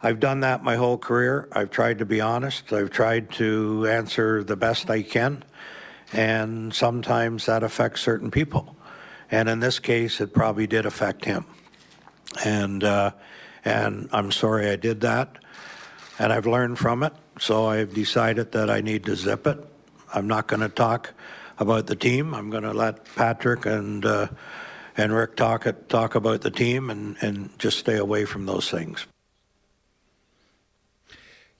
I've done that my whole career. I've tried to be honest. I've tried to answer the best I can. And sometimes that affects certain people. And in this case, it probably did affect him. And, uh, and I'm sorry I did that. And I've learned from it. So I've decided that I need to zip it. I'm not going to talk about the team. I'm going to let Patrick and uh, and Rick talk talk about the team and, and just stay away from those things.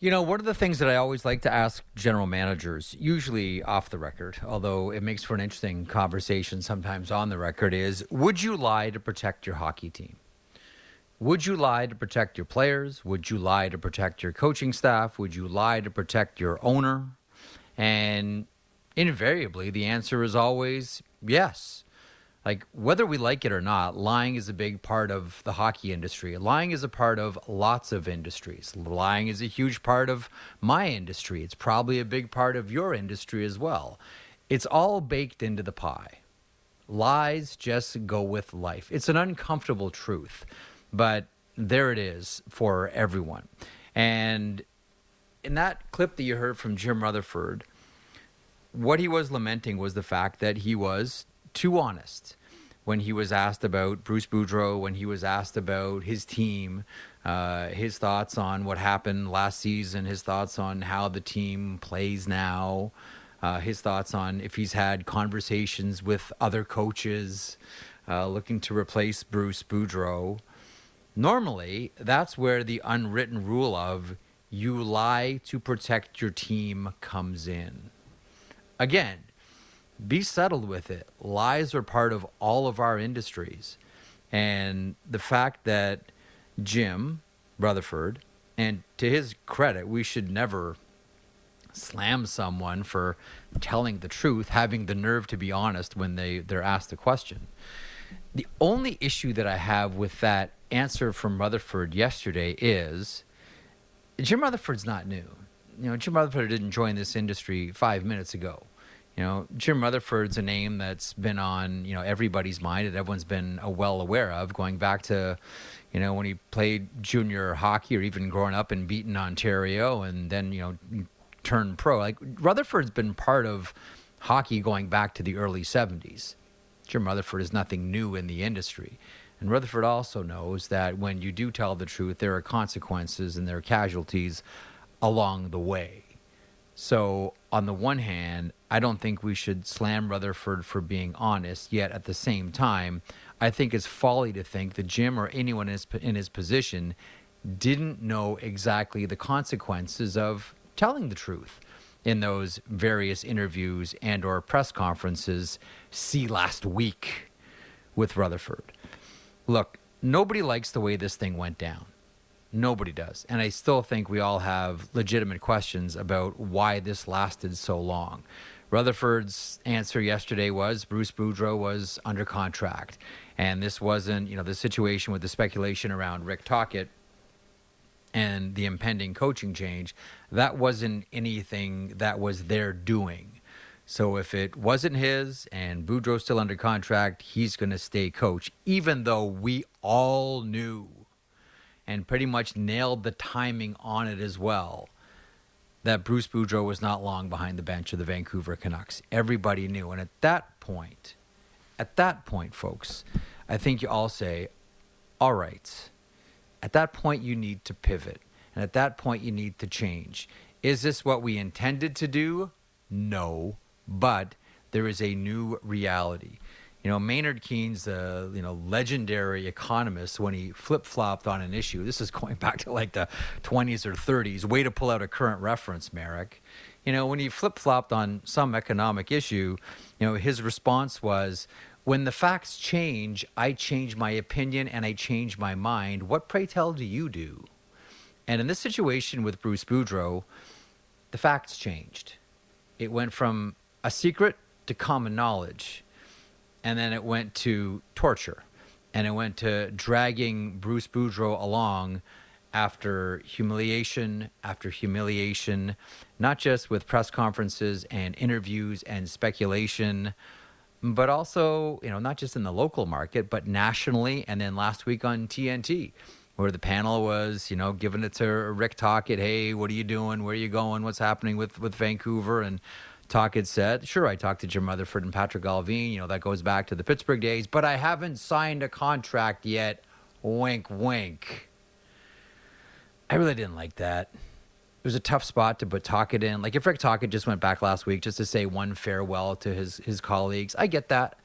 You know, one of the things that I always like to ask general managers, usually off the record, although it makes for an interesting conversation sometimes on the record, is would you lie to protect your hockey team? Would you lie to protect your players? Would you lie to protect your coaching staff? Would you lie to protect your owner? And invariably, the answer is always yes. Like, whether we like it or not, lying is a big part of the hockey industry. Lying is a part of lots of industries. Lying is a huge part of my industry. It's probably a big part of your industry as well. It's all baked into the pie. Lies just go with life. It's an uncomfortable truth, but there it is for everyone. And in that clip that you heard from Jim Rutherford, what he was lamenting was the fact that he was too honest when he was asked about Bruce Boudreau, when he was asked about his team, uh, his thoughts on what happened last season, his thoughts on how the team plays now, uh, his thoughts on if he's had conversations with other coaches uh, looking to replace Bruce Boudreau. Normally, that's where the unwritten rule of you lie to protect your team comes in. Again, be settled with it. Lies are part of all of our industries. And the fact that Jim Rutherford, and to his credit, we should never slam someone for telling the truth, having the nerve to be honest when they, they're asked a question. The only issue that I have with that answer from Rutherford yesterday is Jim Rutherford's not new. You know, Jim Rutherford didn't join this industry five minutes ago. You know, Jim Rutherford's a name that's been on you know everybody's mind that everyone's been uh, well aware of, going back to you know when he played junior hockey or even growing up in Beeton, Ontario, and then you know turned pro. Like Rutherford's been part of hockey going back to the early '70s. Jim Rutherford is nothing new in the industry. And Rutherford also knows that when you do tell the truth, there are consequences and there are casualties along the way. So, on the one hand, I don't think we should slam Rutherford for being honest, yet at the same time, I think it's folly to think that Jim or anyone in his, in his position didn't know exactly the consequences of telling the truth in those various interviews and or press conferences see last week with Rutherford. Look, nobody likes the way this thing went down. Nobody does. And I still think we all have legitimate questions about why this lasted so long. Rutherford's answer yesterday was Bruce Boudreau was under contract. And this wasn't, you know, the situation with the speculation around Rick Tocchet and the impending coaching change, that wasn't anything that was their doing. So if it wasn't his and Boudreau's still under contract, he's going to stay coach, even though we all knew and pretty much nailed the timing on it as well. That Bruce Boudreau was not long behind the bench of the Vancouver Canucks. Everybody knew. And at that point, at that point, folks, I think you all say, all right, at that point, you need to pivot. And at that point, you need to change. Is this what we intended to do? No. But there is a new reality. You know, Maynard Keynes, the you know legendary economist, when he flip flopped on an issue, this is going back to like the 20s or 30s. Way to pull out a current reference, Marek. You know, when he flip flopped on some economic issue, you know, his response was, "When the facts change, I change my opinion and I change my mind. What pray tell do you do?" And in this situation with Bruce Boudreau, the facts changed. It went from a secret to common knowledge and then it went to torture, and it went to dragging Bruce Boudreau along after humiliation after humiliation, not just with press conferences and interviews and speculation, but also, you know, not just in the local market, but nationally, and then last week on TNT where the panel was, you know, giving it to Rick Tocchet. Hey, what are you doing? Where are you going? What's happening with with Vancouver? And Tocchet said, "Sure, I talked to Jim Rutherford and Patrik Allvin. You know, that goes back to the Pittsburgh days, but I haven't signed a contract yet." Wink, wink. I really didn't like that. It was a tough spot to put Tocchet in. Like if Rick Tocchet just went back last week just to say one farewell to his his colleagues, I get that,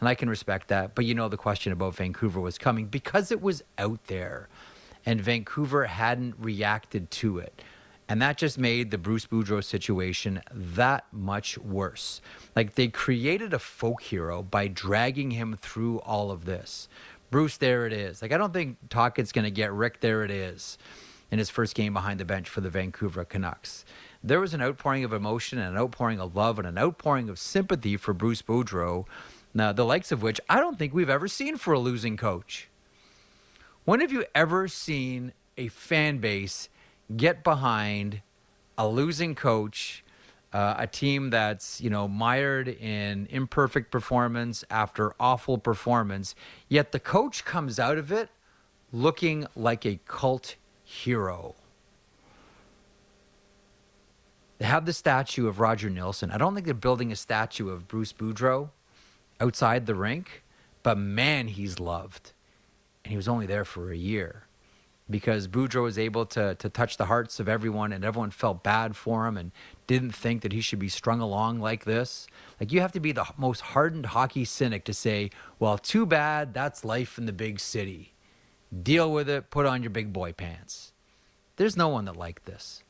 and I can respect that. But you know, the question about Vancouver was coming because it was out there, and Vancouver hadn't reacted to it. And that just made the Bruce Boudreau situation that much worse. Like they created a folk hero by dragging him through all of this. Bruce, there it is. Like I don't think Tocchet's going to get Rick. There it is in his first game behind the bench for the Vancouver Canucks. There was an outpouring of emotion and an outpouring of love and an outpouring of sympathy for Bruce Boudreau, now, uh, the likes of which I don't think we've ever seen for a losing coach. When have you ever seen a fan base get behind a losing coach, uh, a team that's you know mired in imperfect performance after awful performance, yet the coach comes out of it looking like a cult hero. They have the statue of Roger Neilson. I don't think they're building a statue of Bruce Boudreau outside the rink, but man, he's loved. And he was only there for a year because Boudreau was able to, to touch the hearts of everyone and everyone felt bad for him and didn't think that he should be strung along like this. Like, you have to be the most hardened hockey cynic to say, well, too bad, that's life in the big city. Deal with it, put on your big boy pants. There's no one that liked this.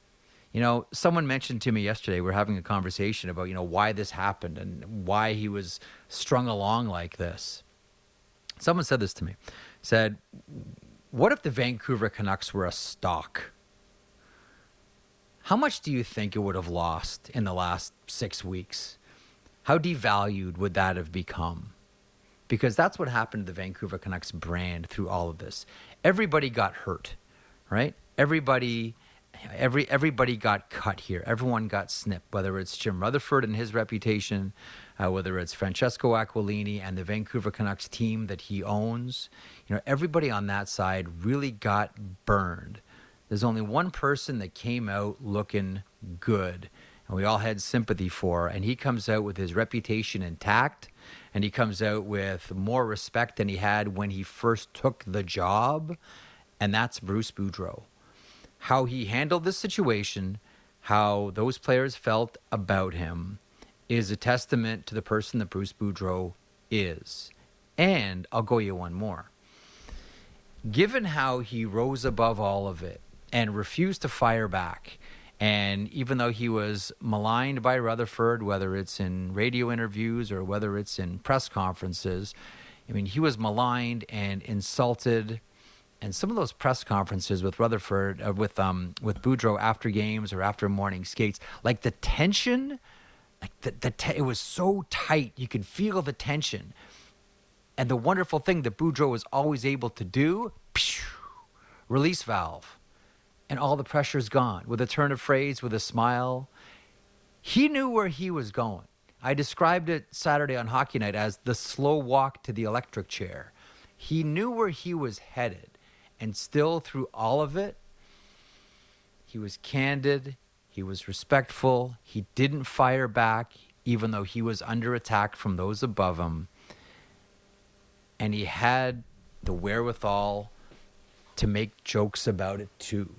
You know, someone mentioned to me yesterday, we are having a conversation about, you know, why this happened and why he was strung along like this. Someone said this to me. Said, "What if the Vancouver Canucks were a stock? How much do you think it would have lost in the last 6 weeks? How devalued would that have become?" because that's what happened to the Vancouver Canucks brand through all of this. Everybody got hurt, right? Everybody every everybody got cut here. Everyone got snipped, whether it's Jim Rutherford and his reputation, uh, whether it's Francesco Aquilini and the Vancouver Canucks team that he owns. You know, everybody on that side really got burned. There's only one person that came out looking good, and we all had sympathy for, and he comes out with his reputation intact and he comes out with more respect than he had when he first took the job, and that's Bruce Boudreau. How he handled this situation, how those players felt about him, is a testament to the person that Bruce Boudreau is. And I'll go you one more. Given how he rose above all of it and refused to fire back, and even though he was maligned by Rutherford, whether it's in radio interviews or whether it's in press conferences, I mean, he was maligned and insulted. And some of those press conferences with Rutherford, uh, with um, with Boudreau after games or after morning skates, like the tension, like the, the it was so tight, you could feel the tension. And the wonderful thing that Boudreau was always able to do, phew, release valve and all the pressure's gone with a turn of phrase, with a smile. He knew where he was going. I described it Saturday on Hockey Night as the slow walk to the electric chair. He knew where he was headed, and still, through all of it, he was candid, he was respectful, he didn't fire back, even though he was under attack from those above him. And he had the wherewithal to make jokes about it too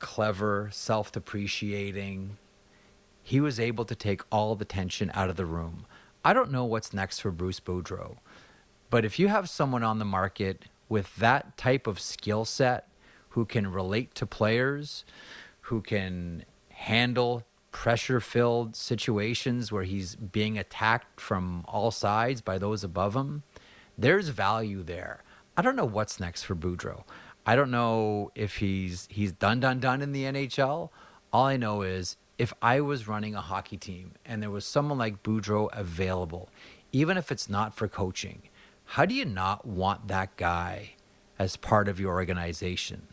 clever, self depreciating. He was able to take all the tension out of the room. I don't know what's next for Bruce Boudreau, but if you have someone on the market with that type of skill set who can relate to players, who can handle pressure filled situations where he's being attacked from all sides by those above him, there's value there. I don't know what's next for Boudreau. I don't know if he's he's done done done in the NHL. All I know is if I was running a hockey team and there was someone like Boudreau available, even if it's not for coaching, how do you not want that guy as part of your organization?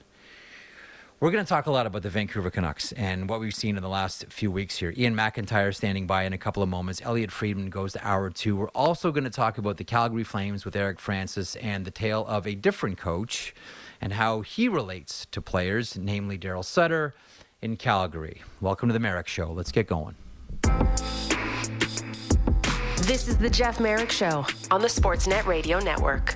We're going to talk a lot about the Vancouver Canucks and what we've seen in the last few weeks here. Iain MacIntyre standing by in a couple of moments. Elliotte Friedman goes to hour two. We're also going to talk about the Calgary Flames with Eric Francis and the tale of a different coach and how he relates to players, namely Darryl Sutter in Calgary. Welcome to the Marek Show. Let's get going. This is the Jeff Marek Show on the Sportsnet Radio Network.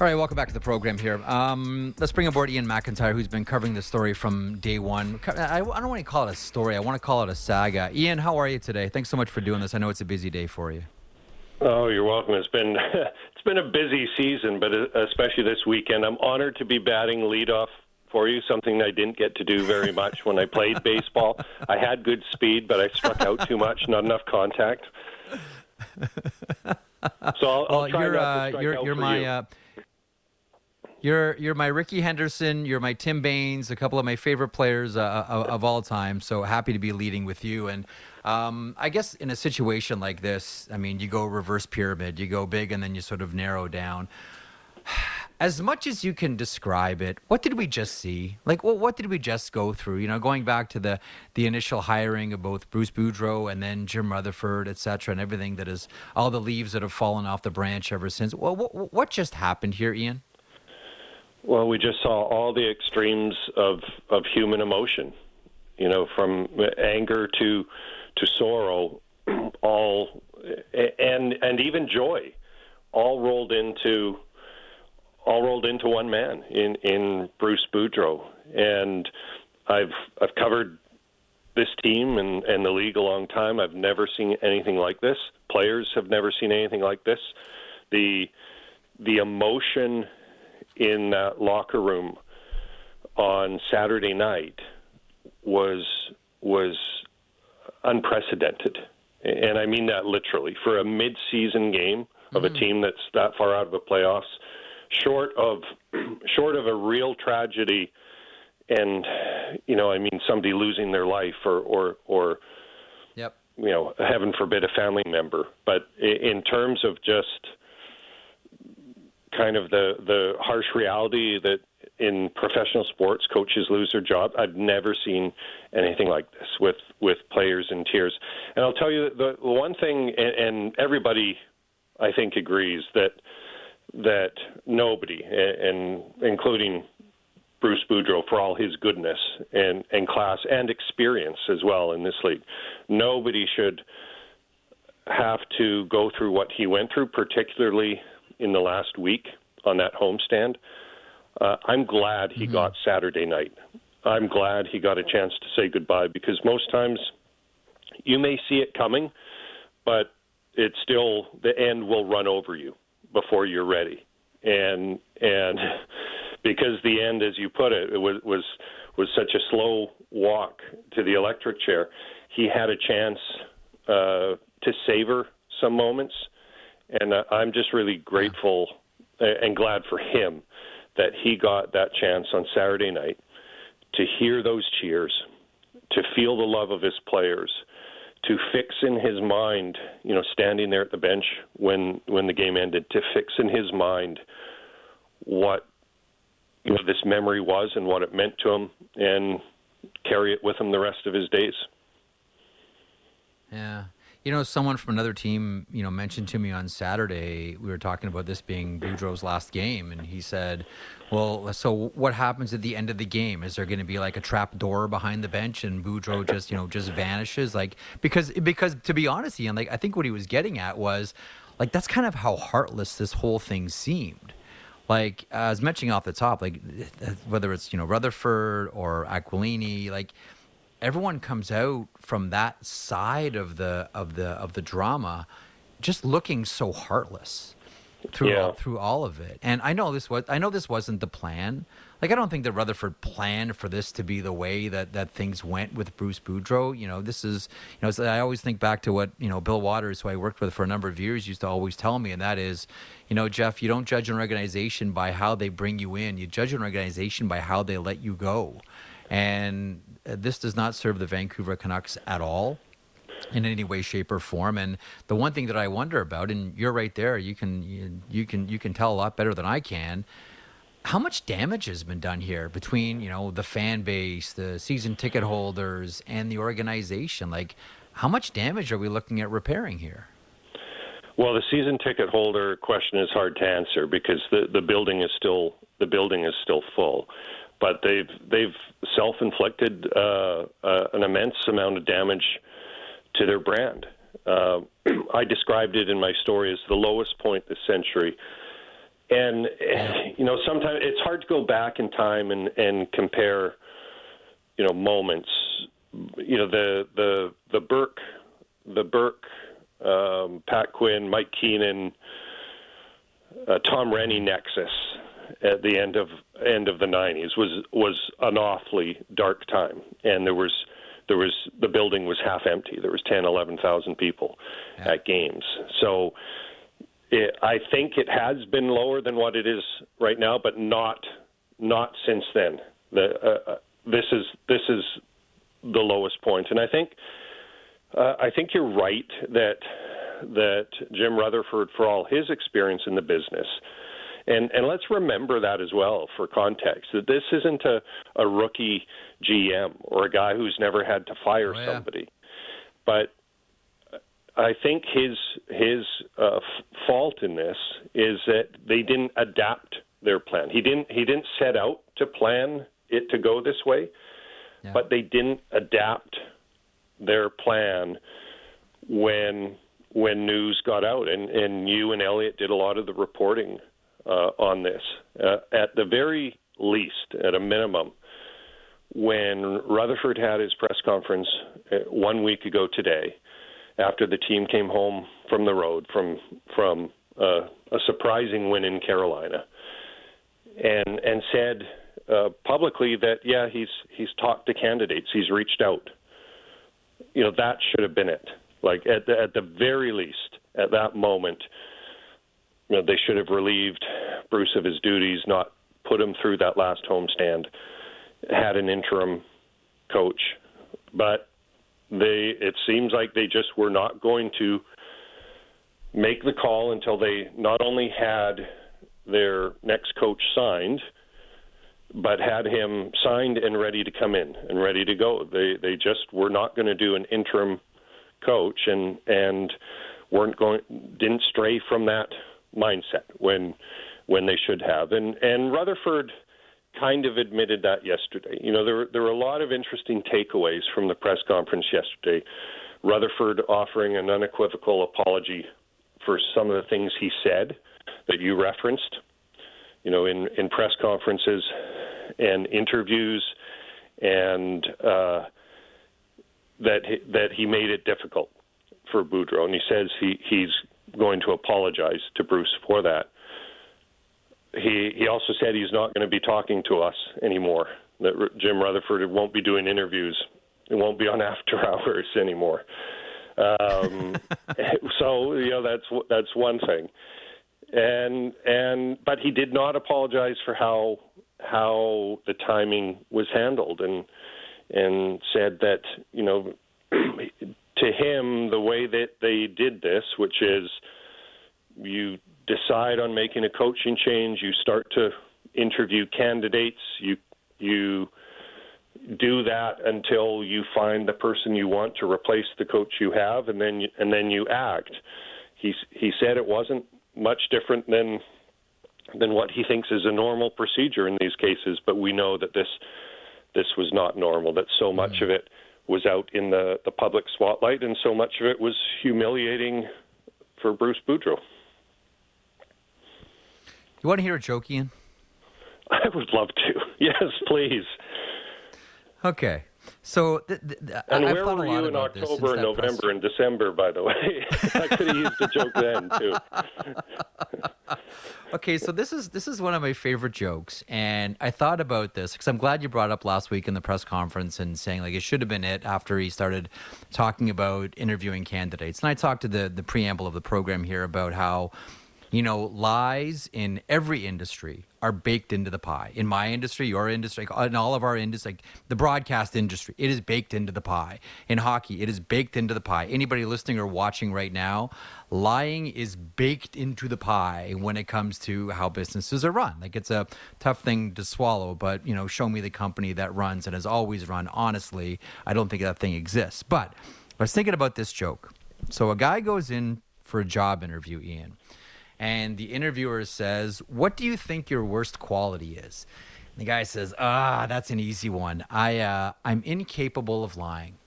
All right, welcome back to the program here. Um, let's bring aboard Iain MacIntyre, who's been covering the story from day one. I, I don't want to call it a story, I want to call it a saga. Iain, how are you today? Thanks so much for doing this. I know it's a busy day for you. Oh, you're welcome. It's been it's been a busy season, but especially this weekend. I'm honored to be batting leadoff for you, something I didn't get to do very much when I played baseball. I had good speed, but I struck out too much, not enough contact. So I'll, well, I'll try you're, uh, you're, you're my you. uh, you're you're my Rickey Henderson. You're my Tim Raines. A couple of my favorite players uh, of, of all time. So happy to be leading with you. And um, I guess in a situation like this, I mean, you go reverse pyramid. You go big, and then you sort of narrow down. As much as you can describe it, what did we just see? Like, well, what did we just go through? You know, going back to the the initial hiring of both Bruce Boudreau and then Jim Rutherford, et cetera, and everything that is all the leaves that have fallen off the branch ever since. Well, what, what just happened here, Iain? Well, we just saw all the extremes of of human emotion. You know, from anger to to sorrow, all and and even joy, all rolled into all rolled into one man in in Bruce Boudreau. And I've I've covered this team and and the league a long time. I've never seen anything like this. Players have never seen anything like this. The the emotion in that locker room on Saturday night was was unprecedented, and I mean that literally. For a mid-season game of a mm-hmm. team that's that far out of the playoffs, short of short of a real tragedy, and you know, I mean somebody losing their life or or or Yep. you know, heaven forbid, a family member. But in terms of just kind of the the harsh reality that in professional sports coaches lose their job, I've never seen anything like this with with players in tears. And I'll tell you the, the one thing, and, and everybody, I think, agrees that that nobody, a- and including Bruce Boudreau for all his goodness and, and class and experience as well in this league. Nobody should have to go through what he went through, particularly in the last week on that homestand. Uh, I'm glad he got Saturday night. I'm glad he got a chance to say goodbye because most times you may see it coming, but it's still the end will run over you before you're ready. And and because the end, as you put it, it was was was such a slow walk to the electric chair. He had a chance uh, to savor some moments, and uh, I'm just really grateful and glad for him that he got that chance on Saturday night to hear those cheers, to feel the love of his players, to fix in his mind, you know, standing there at the bench when when the game ended, to fix in his mind what you know this memory was and what it meant to him, and carry it with him the rest of his days. Yeah. You know, someone from another team, you know, mentioned to me on Saturday, we were talking about this being Boudreau's last game, and he said, well, so what happens at the end of the game? Is there going to be like a trap door behind the bench and Boudreau just, you know, just vanishes? Like, because, because to be honest, Iain, like, I think what he was getting at was, like, that's kind of how heartless this whole thing seemed. Like, I was mentioning off the top, like, whether it's, you know, Rutherford or Aquilini, like, everyone comes out from that side of the of the of the drama just looking so heartless through Yeah. all, through all of it. And I know this was I know this wasn't the plan. Like I don't think that Rutherford planned for this to be the way that that things went with Bruce Boudreau. You know, this is you know so I always think back to what you know Bill Watters, who I worked with for a number of years, used to always tell me, and that is, you know, Jeff, you don't judge an organization by how they bring you in. You judge an organization by how they let you go. And uh, this does not serve the Vancouver Canucks at all in any way shape or form. And the one thing that i wonder about and you're right there you can you, you can you can tell a lot better than i can how much damage has been done here between you know the fan base the season ticket holders and the organization? Like how much damage are we looking at repairing here? Well, the season ticket holder question is hard to answer because the, the building is still the building is still full, but they've they've self inflicted uh, uh, an immense amount of damage to their brand. Uh, I described it in my story as the lowest point this century. And you know, sometimes it's hard to go back in time and, and compare, you know, moments. You know, the the the Burke, the Burke, um, Pat Quinn, Mike Keenan, uh, Tom Renney nexus at the end of end of the 90s was was an awfully dark time, and there was there was the building was half empty. There was 10, 11,000 people yeah. at games. So it, I think it has been lower than what it is right now, but not not since then. The, uh, uh, this is this is the lowest point, and I think uh, I think you're right that that Jim Rutherford, for all his experience in the business, and and let's remember that as well for context that this isn't a, a rookie GM or a guy who's never had to fire oh, yeah. somebody, but I think his his uh, f- fault in this is that they didn't adapt their plan. He didn't he didn't set out to plan it to go this way, yeah. but they didn't adapt their plan when when news got out. And and you and Elliotte did a lot of the reporting uh, on this. Uh, at the very least, at a minimum, when Rutherford had his press conference uh, one week ago today after the team came home from the road from from uh, a surprising win in Carolina, and and said uh, publicly that yeah he's he's talked to candidates, he's reached out. You know that should have been it. Like at the, at the very least, at that moment, you know they should have relieved Bruce of his duties, not put him through that last homestand, had an interim coach, but they it seems like they just were not going to make the call until they not only had their next coach signed but had him signed and ready to come in and ready to go. They they just were not going to do an interim coach and and weren't going didn't stray from that mindset when when they should have and and Rutherford kind of admitted that yesterday. You know, there there were a lot of interesting takeaways from the press conference yesterday. Rutherford offering an unequivocal apology for some of the things he said that you referenced. You know, in in press conferences and interviews, and uh, that he, that he made it difficult for Boudreau, and he says he he's going to apologize to Bruce for that he he also said he's not going to be talking to us anymore. That Jim Rutherford won't be doing interviews. It won't be on after hours anymore. Um, so you know that's that's one thing. And and but he did not apologize for how how the timing was handled and and said that you know to him the way that they did this, which is you decide on making a coaching change, you start to interview candidates, you you do that until you find the person you want to replace the coach you have, and then you, and then you act. He he said it wasn't much different than than what he thinks is a normal procedure in these cases, but we know that this this was not normal. That so much mm-hmm. of it was out in the the public spotlight, and so much of it was humiliating for Bruce Boudreau. You want to hear a joke, Iain? I would love to. Yes, please. Okay. So, th- th- and I've where were you in October, and November, and December? By the way, I could have used a joke then too. okay, so this is this is one of my favorite jokes, and I thought about this because I'm glad you brought up last week in the press conference and saying like it should have been it after he started talking about interviewing candidates. And I talked to the the preamble of the program here about how you know, lies in every industry are baked into the pie. In my industry, your industry, in all of our industry, like the broadcast industry, it is baked into the pie. In hockey, it is baked into the pie. Anybody listening or watching right now, lying is baked into the pie when it comes to how businesses are run. Like it's a tough thing to swallow, but you know, show me the company that runs and has always run honestly. I don't think that thing exists. But I was thinking about this joke. So a guy goes in for a job interview, Iain. And the interviewer says, What do you think your worst quality is? And the guy says, Ah, that's an easy one. I, uh, I'm incapable of lying.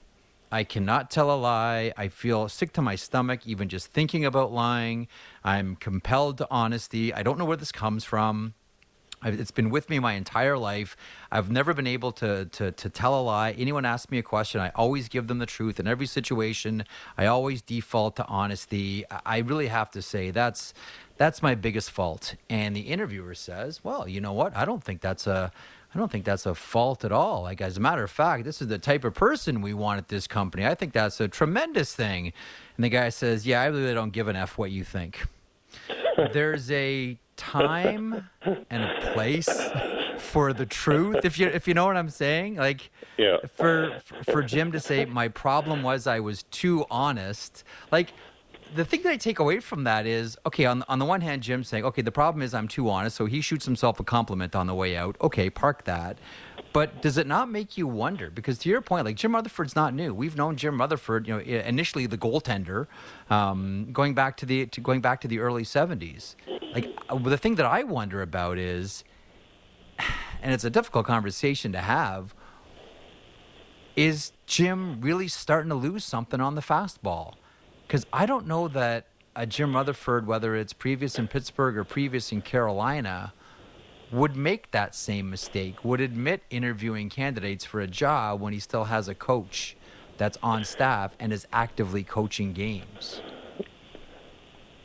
I cannot tell a lie. I feel sick to my stomach even just thinking about lying. I'm compelled to honesty. I don't know where this comes from. It's been with me my entire life. I've never been able to, to, to tell a lie. Anyone asks me a question, I always give them the truth in every situation. I always default to honesty. I really have to say that's that's my biggest fault. And the interviewer says, "Well, you know what? I don't think that's a I don't think that's a fault at all. Like as a matter of fact, this is the type of person we want at this company. I think that's a tremendous thing." And the guy says, "Yeah, I really don't give an f what you think." There's a time and a place for the truth if you if you know what i'm saying like yeah. for for jim to say my problem was i was too honest like the thing that I take away from that is okay. On on the one hand, Jim's saying, okay, the problem is I'm too honest, so he shoots himself a compliment on the way out. Okay, park that. But does it not make you wonder? Because to your point, like Jim Rutherford's not new. We've known Jim Rutherford, you know, initially the goaltender, um, going back to the to going back to the early '70s. Like uh, the thing that I wonder about is, and it's a difficult conversation to have. Is Jim really starting to lose something on the fastball? Because I don't know that a Jim Rutherford, whether it's previous in Pittsburgh or previous in Carolina, would make that same mistake, would admit interviewing candidates for a job when he still has a coach that's on staff and is actively coaching games.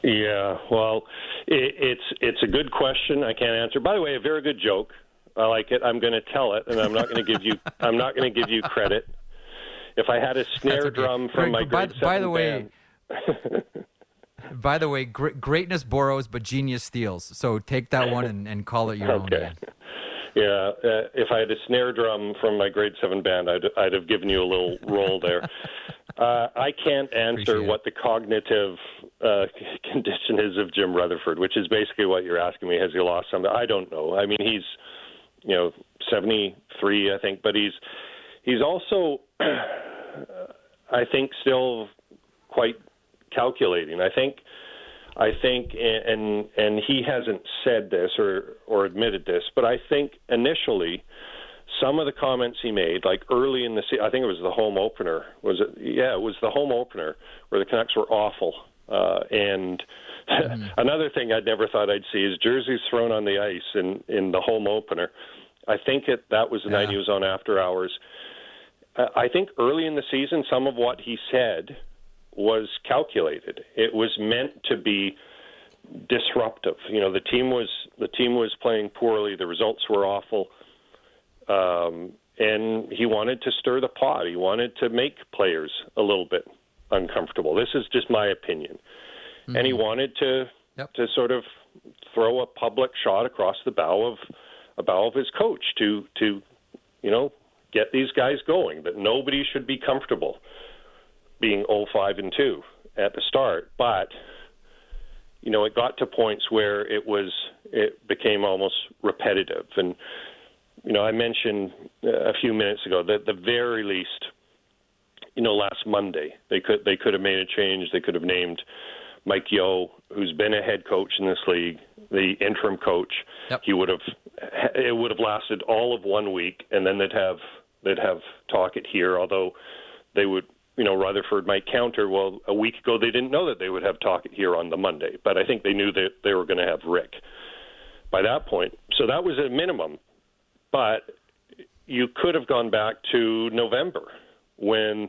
Yeah, well, it, it's it's a good question. I can't answer. By the way, a very good joke. I like it. I'm going to tell it, and I'm not going to give you I'm not going to give you credit. If I had a snare okay. drum from my by, by the way, band, By the way, gr- greatness borrows, but genius steals. So take that one and, and call it your okay. own. Yeah, uh, if I had a snare drum from my grade seven band, I'd, I'd have given you a little roll there. Uh, I can't answer what the cognitive uh, condition is of Jim Rutherford, which is basically what you're asking me. Has he lost something? I don't know. I mean, he's you know 73, I think, but he's he's also, I think, still quite calculating. I think I think and and he hasn't said this or or admitted this, but I think initially some of the comments he made, like early in the season, I think it was the home opener. Was it? Yeah, it was the home opener where the Canucks were awful. Uh, and mm-hmm. another thing I'd never thought I'd see is jerseys thrown on the ice in in the home opener. I think it that was the yeah. night he was on After Hours. Uh, I think early in the season, some of what he said was calculated. It was meant to be disruptive. You know, the team was the team was playing poorly. The results were awful, um, and he wanted to stir the pot. He wanted to make players a little bit uncomfortable. This is just my opinion, mm-hmm. and he wanted to yep. to sort of throw a public shot across the bow of a bow of his coach to to you know get these guys going. That nobody should be comfortable being 05 and 2 at the start, but you know, it got to points where it was it became almost repetitive and you know, I mentioned uh, a few minutes ago that the very least you know, last Monday they could they could have made a change. They could have named Mike Yeo, who's been a head coach in this league, the interim coach. Yep. He would have it would have lasted all of one week, and then they'd have they'd have Tocchet here. Although they would you know, Rutherford might counter, well, a week ago they didn't know that they would have Tocchet here on the Monday, but I think they knew that they were going to have Rick by that point. So that was a minimum. But you could have gone back to November when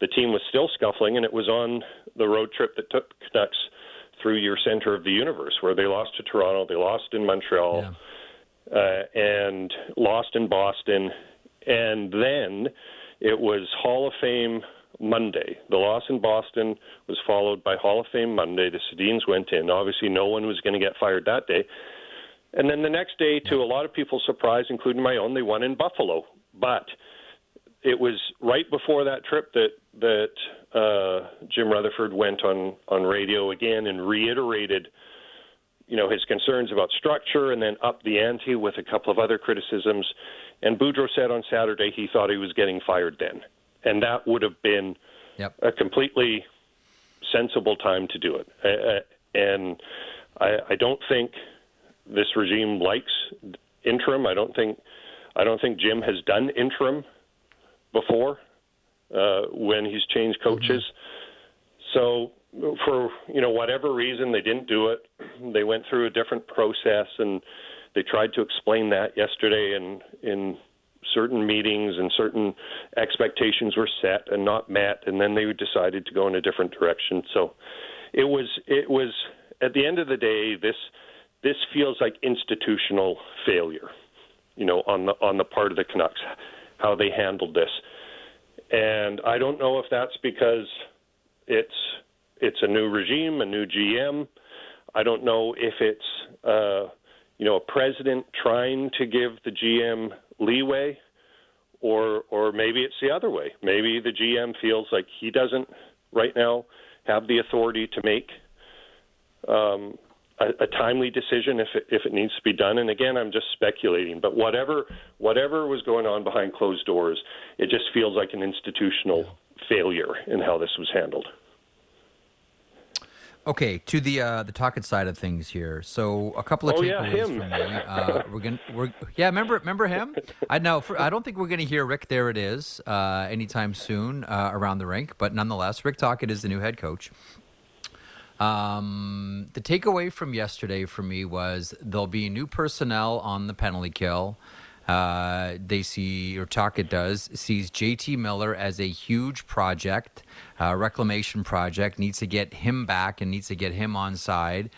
the team was still scuffling and it was on the road trip that took Canucks through your center of the universe, where they lost to Toronto, they lost in Montreal, yeah. uh, and lost in Boston. And then it was Hall of Fame Monday. The loss in Boston was followed by Hall of Fame Monday. The Sedins went in. Obviously, no one was going to get fired that day. And then the next day, to a lot of people's surprise, including my own, they won in Buffalo. But it was right before that trip that that uh, Jim Rutherford went on on radio again and reiterated, you know, his concerns about structure, and then up the ante with a couple of other criticisms. And Boudreau said on Saturday he thought he was getting fired then and that would have been yep. a completely sensible time to do it. Uh, and I, I don't think this regime likes interim. I don't think I don't think Jim has done interim before uh, when he's changed coaches. Mm-hmm. So for you know whatever reason they didn't do it, they went through a different process and they tried to explain that yesterday in in certain meetings and certain expectations were set and not met and then they decided to go in a different direction. So it was it was at the end of the day this this feels like institutional failure, you know, on the on the part of the Canucks, how they handled this. And I don't know if that's because it's it's a new regime, a new GM. I don't know if it's uh, you know a president trying to give the GM leeway, or or maybe it's the other way. Maybe the GM feels like he doesn't right now have the authority to make um, a, a, timely decision if it, if it needs to be done. And again, I'm just speculating. But whatever whatever was going on behind closed doors, it just feels like an institutional failure in how this was handled. Okay, to the uh, the Tocchet side of things here. So a couple of oh, takeaways yeah, from me. Uh, we're gonna we're yeah remember remember him? I know for, I don't think we're gonna hear Rick. There it is uh, anytime soon uh, around the rink, but nonetheless, Rick Tocchet is the new head coach. Um, the takeaway from yesterday for me was there'll be new personnel on the penalty kill. Uh, they see, or Tocchet does, sees JT Miller as a huge project, uh, reclamation project, needs to get him back and needs to get him on side.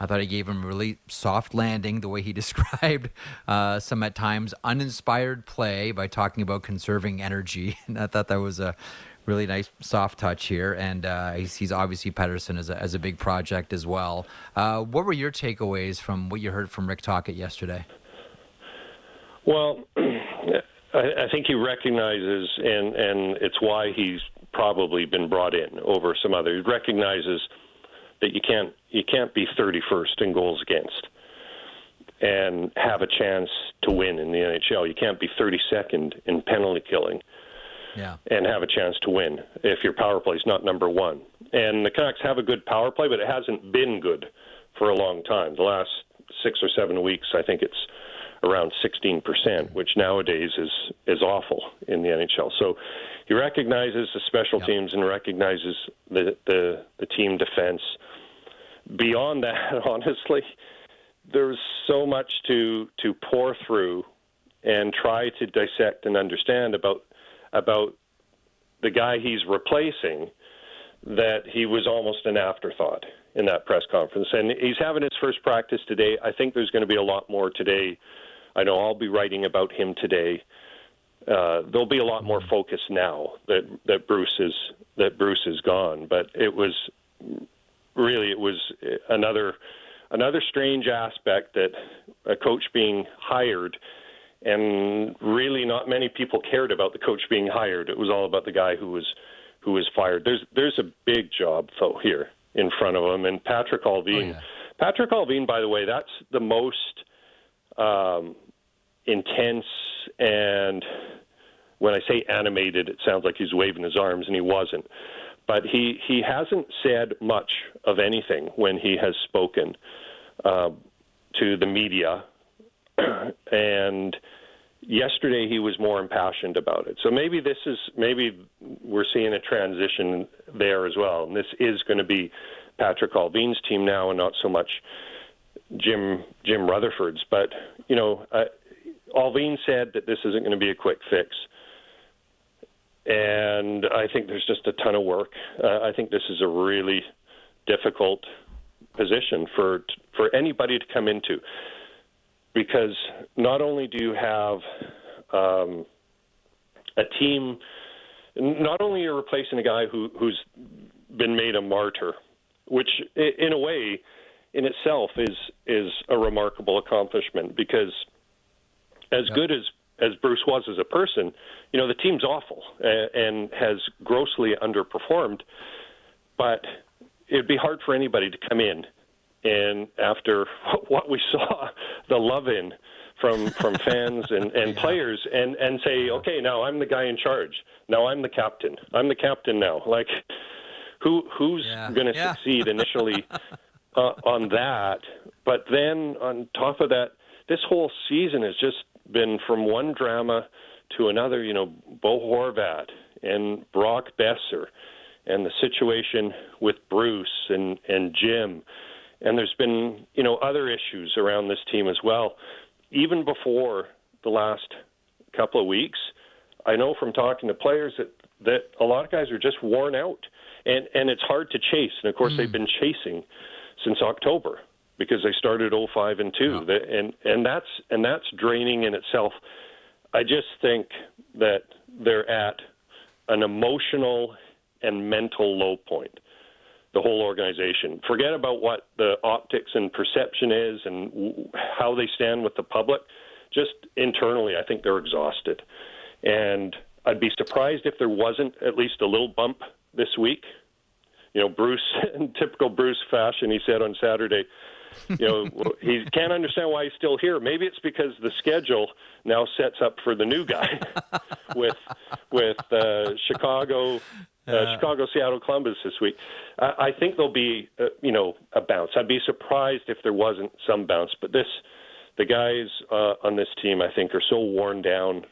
I thought he gave him a really soft landing, the way he described uh, some at times uninspired play by talking about conserving energy. And I thought that was a really nice soft touch here. And uh, obviously Pettersson as a, as a big project as well. Uh, what were your takeaways from what you heard from Rick Tocchet yesterday? Well, I, I think he recognizes, and and it's why he's probably been brought in over some other. He recognizes that you can't you can't be 31st in goals against and have a chance to win in the NHL. You can't be 32nd in penalty killing yeah. and have a chance to win if your power play is not number one. And the Canucks have a good power play, but it hasn't been good for a long time. The last six or seven weeks, I think it's around 16%, which nowadays is is awful in the NHL. So he recognizes the special teams and recognizes the, the the team defense. Beyond that, honestly, there's so much to to pour through and try to dissect and understand about about the guy he's replacing that he was almost an afterthought in that press conference. And he's having his first practice today. I think there's going to be a lot more today I know I'll be writing about him today. Uh, there'll be a lot more focus now that that Bruce is that Bruce is gone. But it was really it was another another strange aspect that a coach being hired and really not many people cared about the coach being hired. It was all about the guy who was who was fired. There's there's a big job though here in front of him, and Patrik Allvin. Oh, yeah. Patrik Allvin, by the way, that's the most um, intense and when I say animated, it sounds like he's waving his arms, and he wasn't. But he he hasn't said much of anything when he has spoken uh, to the media, and yesterday he was more impassioned about it. So maybe this is maybe we're seeing a transition there as well, and this is going to be Patrik Allvin's team now, and not so much Jim Jim Rutherford's. But you know, uh, Allvin said that this isn't going to be a quick fix. And I think there's just a ton of work. Uh, I think this is a really difficult position for for anybody to come into because not only do you have um, a team, not only you're you replacing a guy who, who's been made a martyr, which in a way, in itself, is is a remarkable accomplishment because as yep. good as as Bruce was as a person, you know the team's awful and, and has grossly underperformed. But it'd be hard for anybody to come in and after what we saw, the love in from from fans and and yeah. players, and and say, okay, now I'm the guy in charge. Now I'm the captain. I'm the captain now. Like who who's Yeah. going to Yeah. succeed initially uh, on that? But then on top of that, this whole season is just been from one drama to another. You know, Bo Horvat and Brock Boeser, and the situation with Bruce and and Jim, and there's been you know other issues around this team as well. Even before the last couple of weeks, I know from talking to players that that a lot of guys are just worn out, and and it's hard to chase. And of course, mm. they've been chasing since October because they started 05 and 2 The- and and that's and that's draining in itself. I just think that they're at an emotional and mental low point. The whole organization. Forget about what the optics and perception is and w- how they stand with the public. Just internally, I think they're exhausted. And I'd be surprised if there wasn't at least a little bump this week. You know, Bruce, in typical Bruce fashion, he said on Saturday, you know, he can't understand why he's still here. Maybe it's because the schedule now sets up for the new guy with with uh, Chicago, uh, Chicago, Seattle, Columbus this week. I, I think there'll be, uh, you know, a bounce. I'd be surprised if there wasn't some bounce. But this, the guys uh, on this team, I think, are so worn down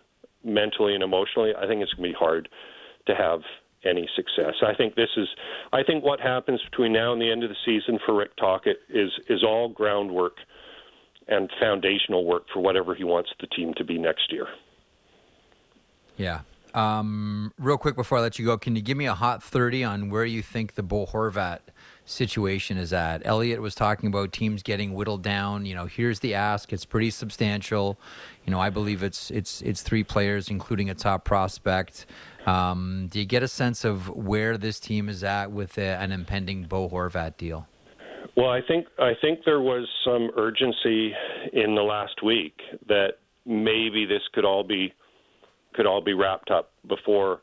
mentally and emotionally. I think it's going to be hard to have any success. I think this is I think what happens between now and the end of the season for Rick Tocchet is is all groundwork and foundational work for whatever he wants the team to be next year. Yeah. Um, real quick before I let you go, can you give me a hot 30 on where you think the Bo Horvat situation is at? Elliotte was talking about teams getting whittled down. You know, here's the ask. It's pretty substantial. You know, I believe it's it's it's three players, including a top prospect. Um, do you get a sense of where this team is at with a, an impending Bo Horvat deal? Well, I think I think there was some urgency in the last week that maybe this could all be could all be wrapped up before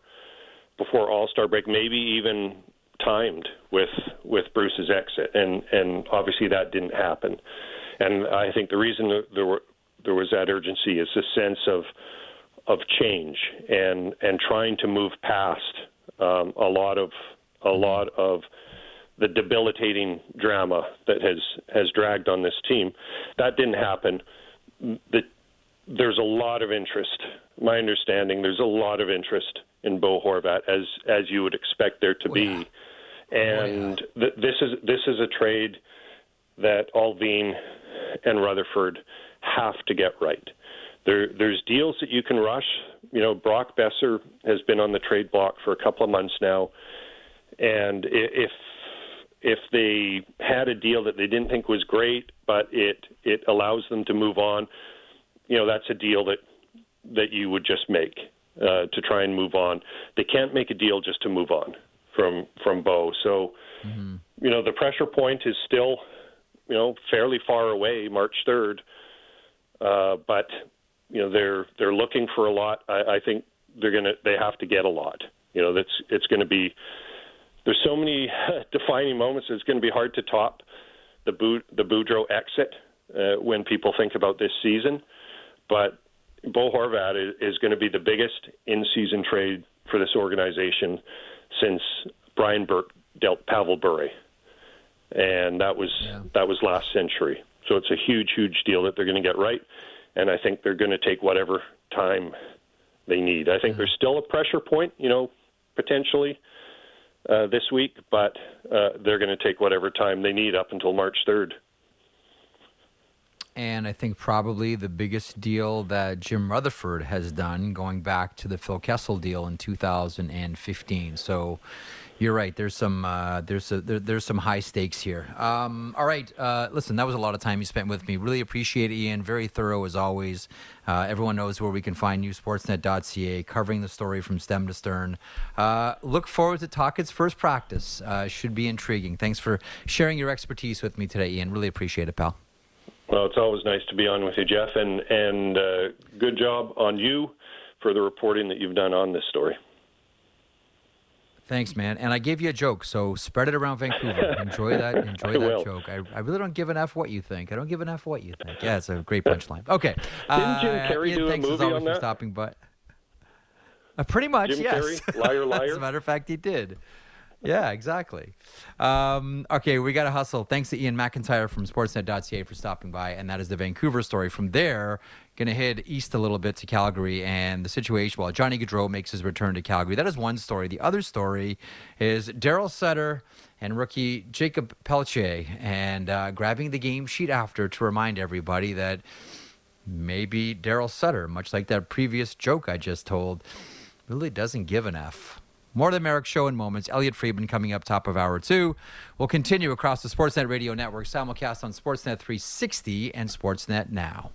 before All Star break, maybe even timed with with Bruce's exit, and and obviously that didn't happen. And I think the reason there were there was that urgency is the sense of of change and and trying to move past um, a lot of a lot of the debilitating drama that has has dragged on this team. That didn't happen. The, there's a lot of interest. My understanding, there's a lot of interest in Bo Horvat, as as you would expect there to be. And th- this is this is a trade that Allvin and Rutherford have to get right. There, there's deals that you can rush. You know, Brock Boeser has been on the trade block for a couple of months now, and if if they had a deal that they didn't think was great, but it it allows them to move on, you know, that's a deal that that you would just make uh, to try and move on. They can't make a deal just to move on from from Bo. So, you know, the pressure point is still, you know, fairly far away, March third. Uh, but you know, they're they're looking for a lot. I, I think they're gonna they have to get a lot. You know, that's it's going to be. There's so many defining moments. It's going to be hard to top the Bou- the Boudreau exit uh, when people think about this season. But Bo Horvat is, is going to be the biggest in-season trade for this organization since Brian Burke dealt Pavel Bure, and that was that was last century. So it's a huge, huge deal that they're going to get right, and I think they're going to take whatever time they need. I think there's still a pressure point, you know, potentially uh, this week, but uh, they're going to take whatever time they need up until March 3rd. And I think probably the biggest deal that Jim Rutherford has done going back to the Phil Kessel deal in 2015. So you're right. There's some uh, there's a, there, there's some high stakes here. Um, all right, uh, listen. That was a lot of time you spent with me. Really appreciate it, Iain. Very thorough as always. Uh, everyone knows where we can find you. Sportsnet.ca, covering the story from stem to stern. Uh, look forward to Tocchet's first practice. Uh, should be intriguing. Thanks for sharing your expertise with me today, Iain. Really appreciate it, pal. Well, it's always nice to be on with you, Jeff, and and uh, good job on you for the reporting that you've done on this story. Thanks, man. And I gave you a joke, so spread it around Vancouver. enjoy that. Enjoy that will. joke. I, I really don't give an f what you think. I don't give an f what you think. Yeah, it's a great punchline. Okay. Didn't Jim Uh, Carrey Iain, do a thanks as movie always on for that? stopping by. Uh, pretty much, Jim yes. Carrey, Liar, As a matter of fact, he did. yeah, exactly. Um, okay, we got to hustle. Thanks to Iain MacIntyre from Sportsnet.ca for stopping by, and that is the Vancouver story. From there, going to head east a little bit to Calgary and the situation while Johnny Gaudreau makes his return to Calgary. That is one story. The other story is Darryl Sutter and rookie Jakob Pelletier and uh, grabbing the game sheet after to remind everybody that maybe Darryl Sutter, much like that previous joke I just told, really doesn't give an F. More of the Marek Show in moments. Elliotte Friedman coming up top of hour two. We'll continue across the Sportsnet Radio Network, simulcast on Sportsnet 360 and Sportsnet Now.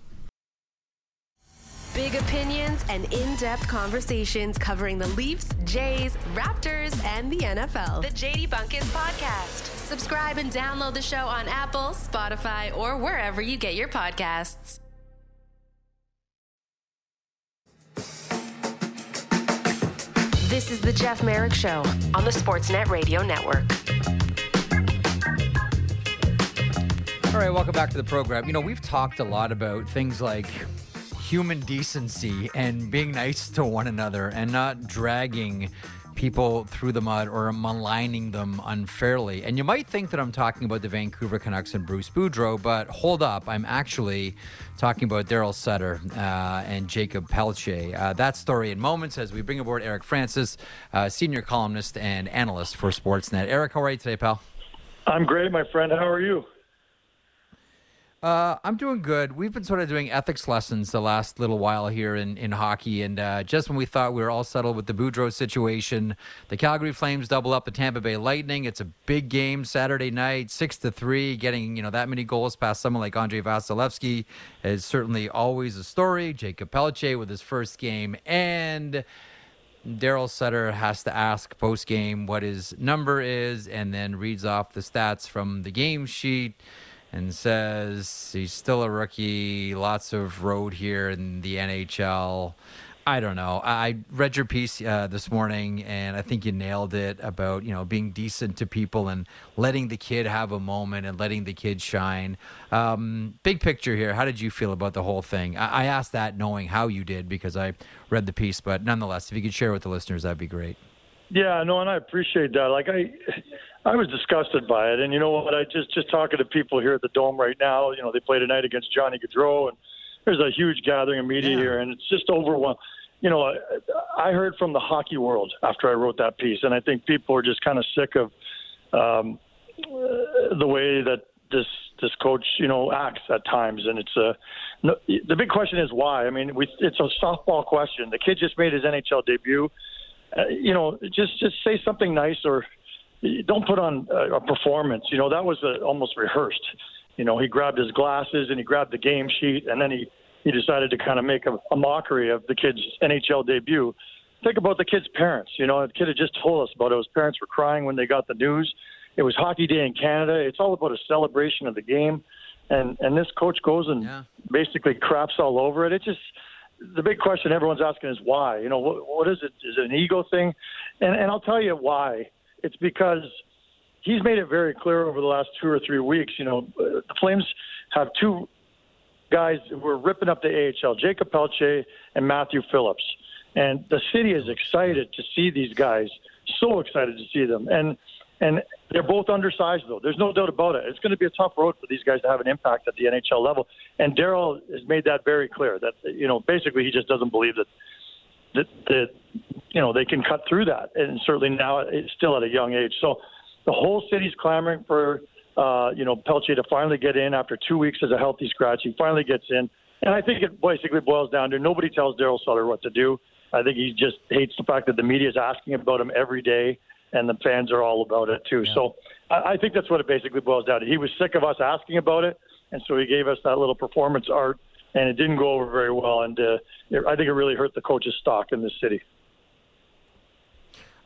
Big opinions and in depth conversations covering the Leafs, Jays, Raptors, and the NFL. The JD Bunkis Podcast. Subscribe and download the show on Apple, Spotify, or wherever you get your podcasts. This is the Jeff Marek Show on the Sportsnet Radio Network. All right, welcome back to the program. You know, we've talked a lot about things like human decency and being nice to one another and not dragging people through the mud or maligning them unfairly. And you might think that I'm talking about the Vancouver Canucks and Bruce Boudreau, but hold up, I'm actually talking about Darryl Sutter uh, and Jakob Pelletier. Uh, that story in moments as we bring aboard Eric Francis, uh, senior columnist and analyst for Sportsnet. Eric, how are you today, pal? I'm great, my friend. How are you? Uh, I'm doing good. We've been sort of doing ethics lessons the last little while here in, in hockey. And uh, just when we thought we were all settled with the Boudreau situation, the Calgary Flames double up the Tampa Bay Lightning. It's a big game Saturday night, 6 to 3. Getting you know that many goals past someone like Andrei Vasilevskiy is certainly always a story. Jakob Pelletier with his first game. And. Darryl Sutter has to ask post game what his number is and then reads off the stats from the game sheet and says he's still a rookie, lots of road here in the NHL. I don't know. I read your piece uh, this morning, and I think you nailed it about you know being decent to people and letting the kid have a moment and letting the kid shine. Um, big picture here. How did you feel about the whole thing? I, I asked that knowing how you did because I read the piece, but nonetheless, if you could share with the listeners, that'd be great. Yeah, no, and I appreciate that. Like I, I was disgusted by it, and you know what? I just just talking to people here at the Dome right now. You know, they play tonight against Johnny Gaudreau, and there's a huge gathering of media yeah. here, and it's just overwhelming. You know, I, I heard from the hockey world after I wrote that piece, and I think people are just kind of sick of um, the way that this this coach, you know, acts at times, and it's a. No, the big question is why. I mean, we, it's a softball question. The kid just made his NHL debut. Uh, you know, just just say something nice or don't put on a, a performance. You know, that was a, almost rehearsed. You know, he grabbed his glasses and he grabbed the game sheet, and then he he decided to kind of make a, a mockery of the kid's NHL debut. Think about the kid's parents. You know, the kid had just told us about it. His parents were crying when they got the news. It was Hockey Day in Canada. It's all about a celebration of the game, and and this coach goes and yeah. basically craps all over it. It just the big question everyone's asking is why. You know, what, what is it? Is it an ego thing? And and I'll tell you why. It's because he's made it very clear over the last two or three weeks. You know, uh, the Flames have two guys who are ripping up the AHL: Jakob Pelletier and Matthew Phillips. And the city is excited to see these guys. So excited to see them. And and they're both undersized, though. There's no doubt about it. It's going to be a tough road for these guys to have an impact at the NHL level. And Darryl has made that very clear. That you know, basically, he just doesn't believe that that, that you know they can cut through that. And certainly now, it's still at a young age. So the whole city's clamoring for uh, you know Pelletier to finally get in after two weeks as a healthy scratch. He finally gets in, and I think it basically boils down to nobody tells Darryl Sutter what to do. I think he just hates the fact that the media is asking about him every day and the fans are all about it too. Yeah. So I, I think that's what it basically boils down to. He was sick of us asking about it, and so he gave us that little performance art, and it didn't go over very well. And uh, it, I think it really hurt the coach's stock in this city.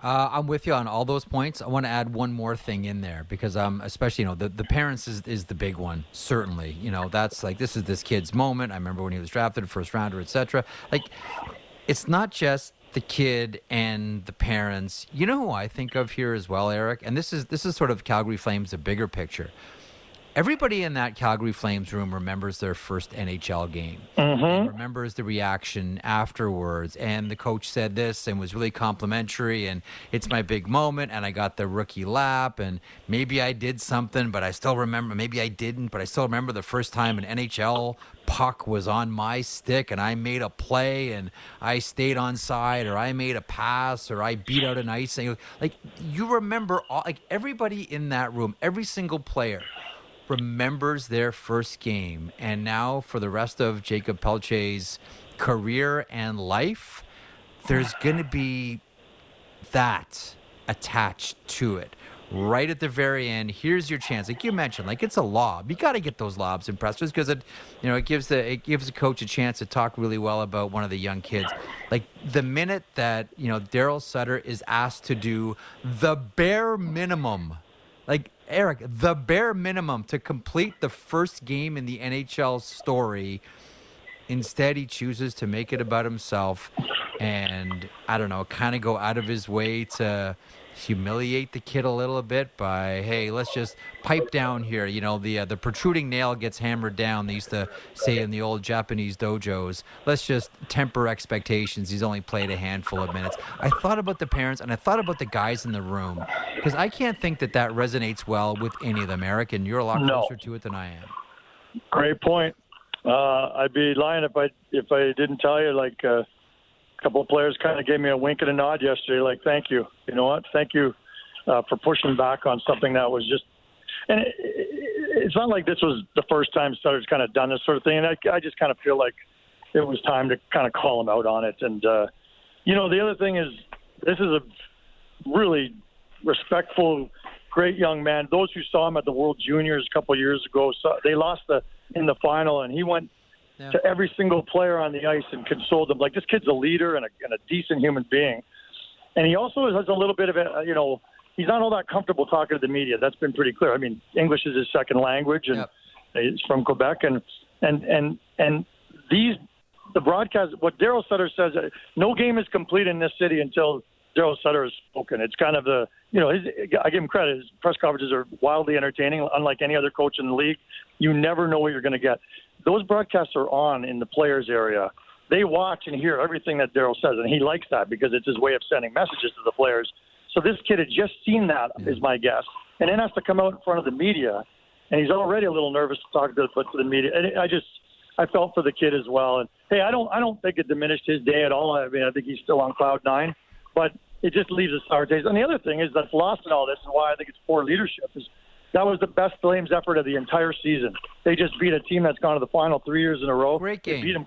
Uh, I'm with you on all those points. I want to add one more thing in there because um, especially you know the, the parents is, is the big one. Certainly, you know that's like this is this kid's moment. I remember when he was drafted, first rounder, etc. Like, it's not just the kid and the parents. You know who I think of here as well, Eric, and this is this is sort of Calgary Flames, a bigger picture. Everybody in that Calgary Flames room remembers their first NHL game. Mm-hmm. Remembers the reaction afterwards, and the coach said this and was really complimentary. And it's my big moment, and I got the rookie lap, and maybe I did something, but I still remember. Maybe I didn't, but I still remember the first time an NHL puck was on my stick and I made a play and I stayed on side or I made a pass or I beat out an ice icing. Like you remember all, like everybody in that room, every single player remembers their first game. And now for the rest of Jakob Pelletier's career and life, there's going to be that attached to it right at the very end. Here's your chance. Like you mentioned, like it's a lob. You got to get those lobs and pressers because it, you know, it gives the it gives the coach a chance to talk really well about one of the young kids. Like the minute that you know Darryl Sutter is asked to do the bare minimum, like Eric, the bare minimum to complete the first game in the NHL story. Instead, he chooses to make it about himself and I don't know, kind of go out of his way to humiliate the kid a little bit by hey let's just pipe down here you know the uh, the protruding nail gets hammered down they used to say in the old japanese dojos let's just temper expectations he's only played a handful of minutes i thought about the parents and i thought about the guys in the room because i can't think that that resonates well with any of them eric and you're a lot No. closer to it than i am Great point. Uh, I'd be lying if I if I didn't tell you. Like uh, couple of players kind of gave me a wink and a nod yesterday. Like, thank you. You know what? Thank you uh, for pushing back on something that was just. And it, it, it's not like this was the first time Sutter's kind of done this sort of thing. And I, I just kind of feel like it was time to kind of call him out on it. And uh, you know, the other thing is, this is a really respectful, great young man. Those who saw him at the World Juniors a couple of years ago, saw, they lost the in the final, and he went Yeah. to every single player on the ice and consoled them. Like this kid's a leader and a, and a decent human being, and he also has a little bit of a, you know, he's not all that comfortable talking to the media. That's been pretty clear. I mean, English is his second language, and Yep. he's from Quebec, and and and and these the broadcast. What Darryl Sutter says, uh, no game is complete in this city until Darryl Sutter has spoken. It's kind of the you know his, I give him credit. His press conferences are wildly entertaining, unlike any other coach in the league. You never know what you're going to get. Those broadcasts are on in the players area. They watch and hear everything that Darryl says, and he likes that because it's his way of sending messages to the players. So this kid had just seen that, is my guess, and then has to come out in front of the media, and he's already a little nervous to talk to the, to the media. And I just I felt for the kid as well. And hey, I don't I don't think it diminished his day at all. I mean, I think he's still on cloud nine, but it just leaves a sour taste. And the other thing is that's lost in all this, and why I think it's poor leadership is that was the best Flames effort of the entire season. They just beat a team that's gone to the final three years in a row. Great game. They beat them.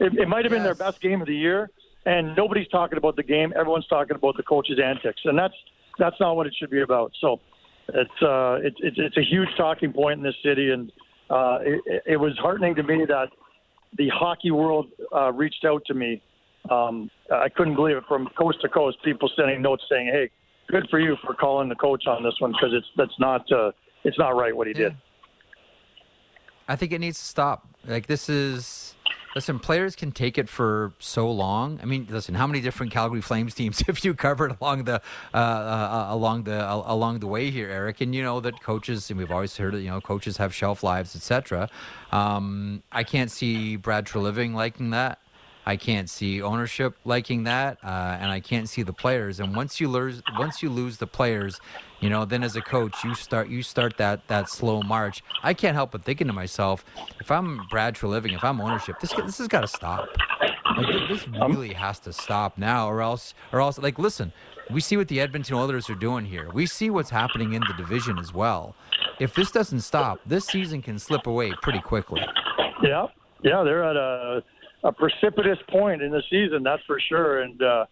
It, it might have been their best game of the year, and nobody's talking about the game. Everyone's talking about the coach's antics, and that's that's not what it should be about. So it's uh, it's it's it's a huge talking point in this city, and uh, it, it was heartening to me that the hockey world uh, reached out to me. Um, I couldn't believe it from coast to coast. People sending notes saying, "Hey, good for you for calling the coach on this one because it's that's not uh, it's not right what he did." I think it needs to stop. Like this is listen, players can take it for so long. I mean, listen, how many different Calgary Flames teams have you covered along the uh, uh, along the uh, along the way here, Eric? And you know that coaches, and we've always heard that you know coaches have shelf lives, etc. Um, I can't see Brad Treliving liking that. I can't see ownership liking that, uh, and I can't see the players. And once you lose, once you lose the players, you know, then as a coach, you start you start that that slow march. I can't help but thinking to myself, if I'm Brad Treliving, if I'm ownership, this this has got to stop. Like this really has to stop now, or else, or else, like, listen, we see what the Edmonton Oilers are doing here. We see what's happening in the division as well. If this doesn't stop, this season can slip away pretty quickly. Yeah, yeah, they're at a, a precipitous point in the season, that's for sure. And uh,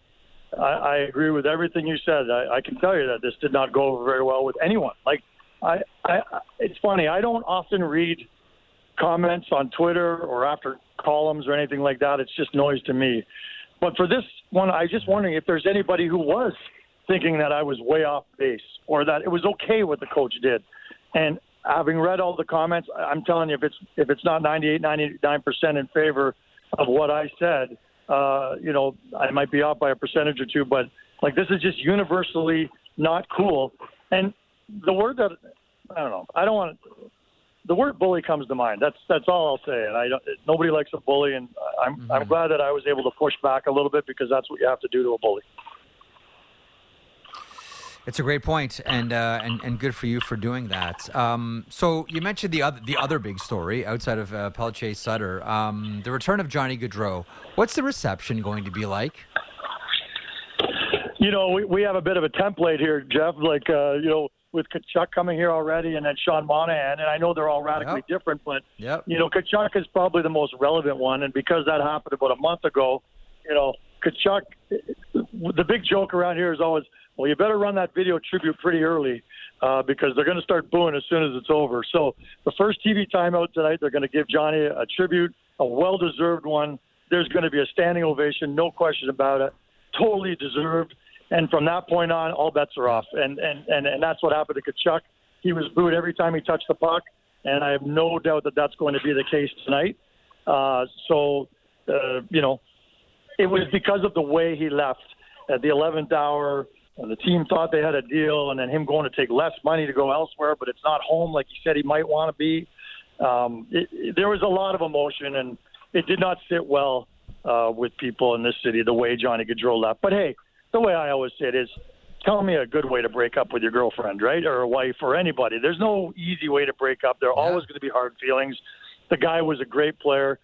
I, I agree with everything you said. I, I can tell you that this did not go over very well with anyone. Like, I, I, it's funny. I don't often read comments on Twitter or after columns or anything like that. It's just noise to me. But for this one, I was just wondering if there's anybody who was thinking that I was way off base or that it was okay what the coach did. And having read all the comments, I'm telling you, if it's if it's not 98, 99 percent in favor of what I said, uh, you know, I might be off by a percentage or two. But like this is just universally not cool. And the word that I don't know, I don't want. the word bully comes to mind. That's that's all I'll say. And I don't, nobody likes a bully, and I'm Mm-hmm. I'm glad that I was able to push back a little bit because that's what you have to do to a bully. It's a great point, and uh, and and good for you for doing that. Um, so you mentioned the other the other big story outside of uh, Pelche Sutter, um, the return of Johnny Gaudreau. What's the reception going to be like? You know, we, we have a bit of a template here, Jeff. Like uh, you know, with Tkachuk coming here already, and then Sean Monahan, and I know they're all radically Yep. different, but Yep. you know, Tkachuk is probably the most relevant one, and because that happened about a month ago, you know, Tkachuk. The big joke around here is always, well, you better run that video tribute pretty early uh, because they're going to start booing as soon as it's over. So the first TV timeout tonight, they're going to give Johnny a tribute, a well-deserved one. There's going to be a standing ovation, no question about it. Totally deserved. And from that point on, all bets are off. And and and, and that's what happened to Tkachuk. He was booed every time he touched the puck, and I have no doubt that that's going to be the case tonight. Uh, so, uh, you know, it was because of the way he left at the 11th hour. And the team thought they had a deal, and then him going to take less money to go elsewhere, but it's not home like he said he might want to be. Um, it, it, there was a lot of emotion, and it did not sit well uh, with people in this city the way Johnny Gaudreau left. But hey, the way I always say it is, tell me a good way to break up with your girlfriend, right, or a wife, or anybody. There's no easy way to break up. There are always going to be hard feelings. The guy was a great player,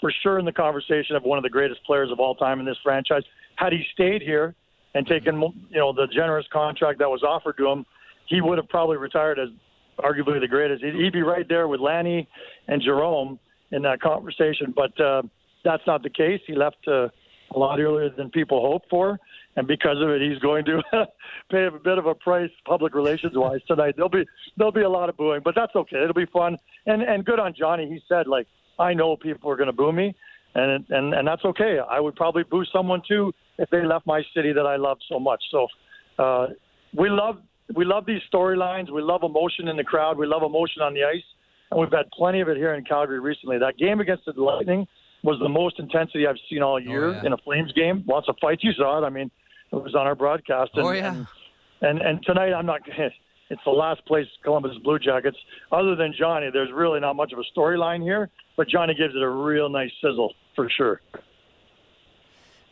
for sure in the conversation of one of the greatest players of all time in this franchise. Had he stayed here and taken, you know, the generous contract that was offered to him, he would have probably retired as arguably the greatest. He'd, he'd be right there with Lanny and Jerome in that conversation. But uh, that's not the case. He left uh, a lot earlier than people hoped for, and because of it, he's going to pay a bit of a price, public relations wise, tonight. There'll be there'll be a lot of booing, but that's okay. It'll be fun, and and good on Johnny. He said like, I know people are going to boo me, and and and that's okay. I would probably boo someone too if they left my city that I love so much. So uh, we love we love these storylines. We love emotion in the crowd. We love emotion on the ice, and we've had plenty of it here in Calgary recently. That game against the Lightning was the most intensity I've seen all year yeah. in a Flames game. Lots of fights. You saw it. I mean, it was on our broadcast. And, Oh, yeah. and and and tonight I'm not. It's the last place Columbus Blue Jackets. Other than Johnny, there's really not much of a storyline here. But Johnny gives it a real nice sizzle for sure.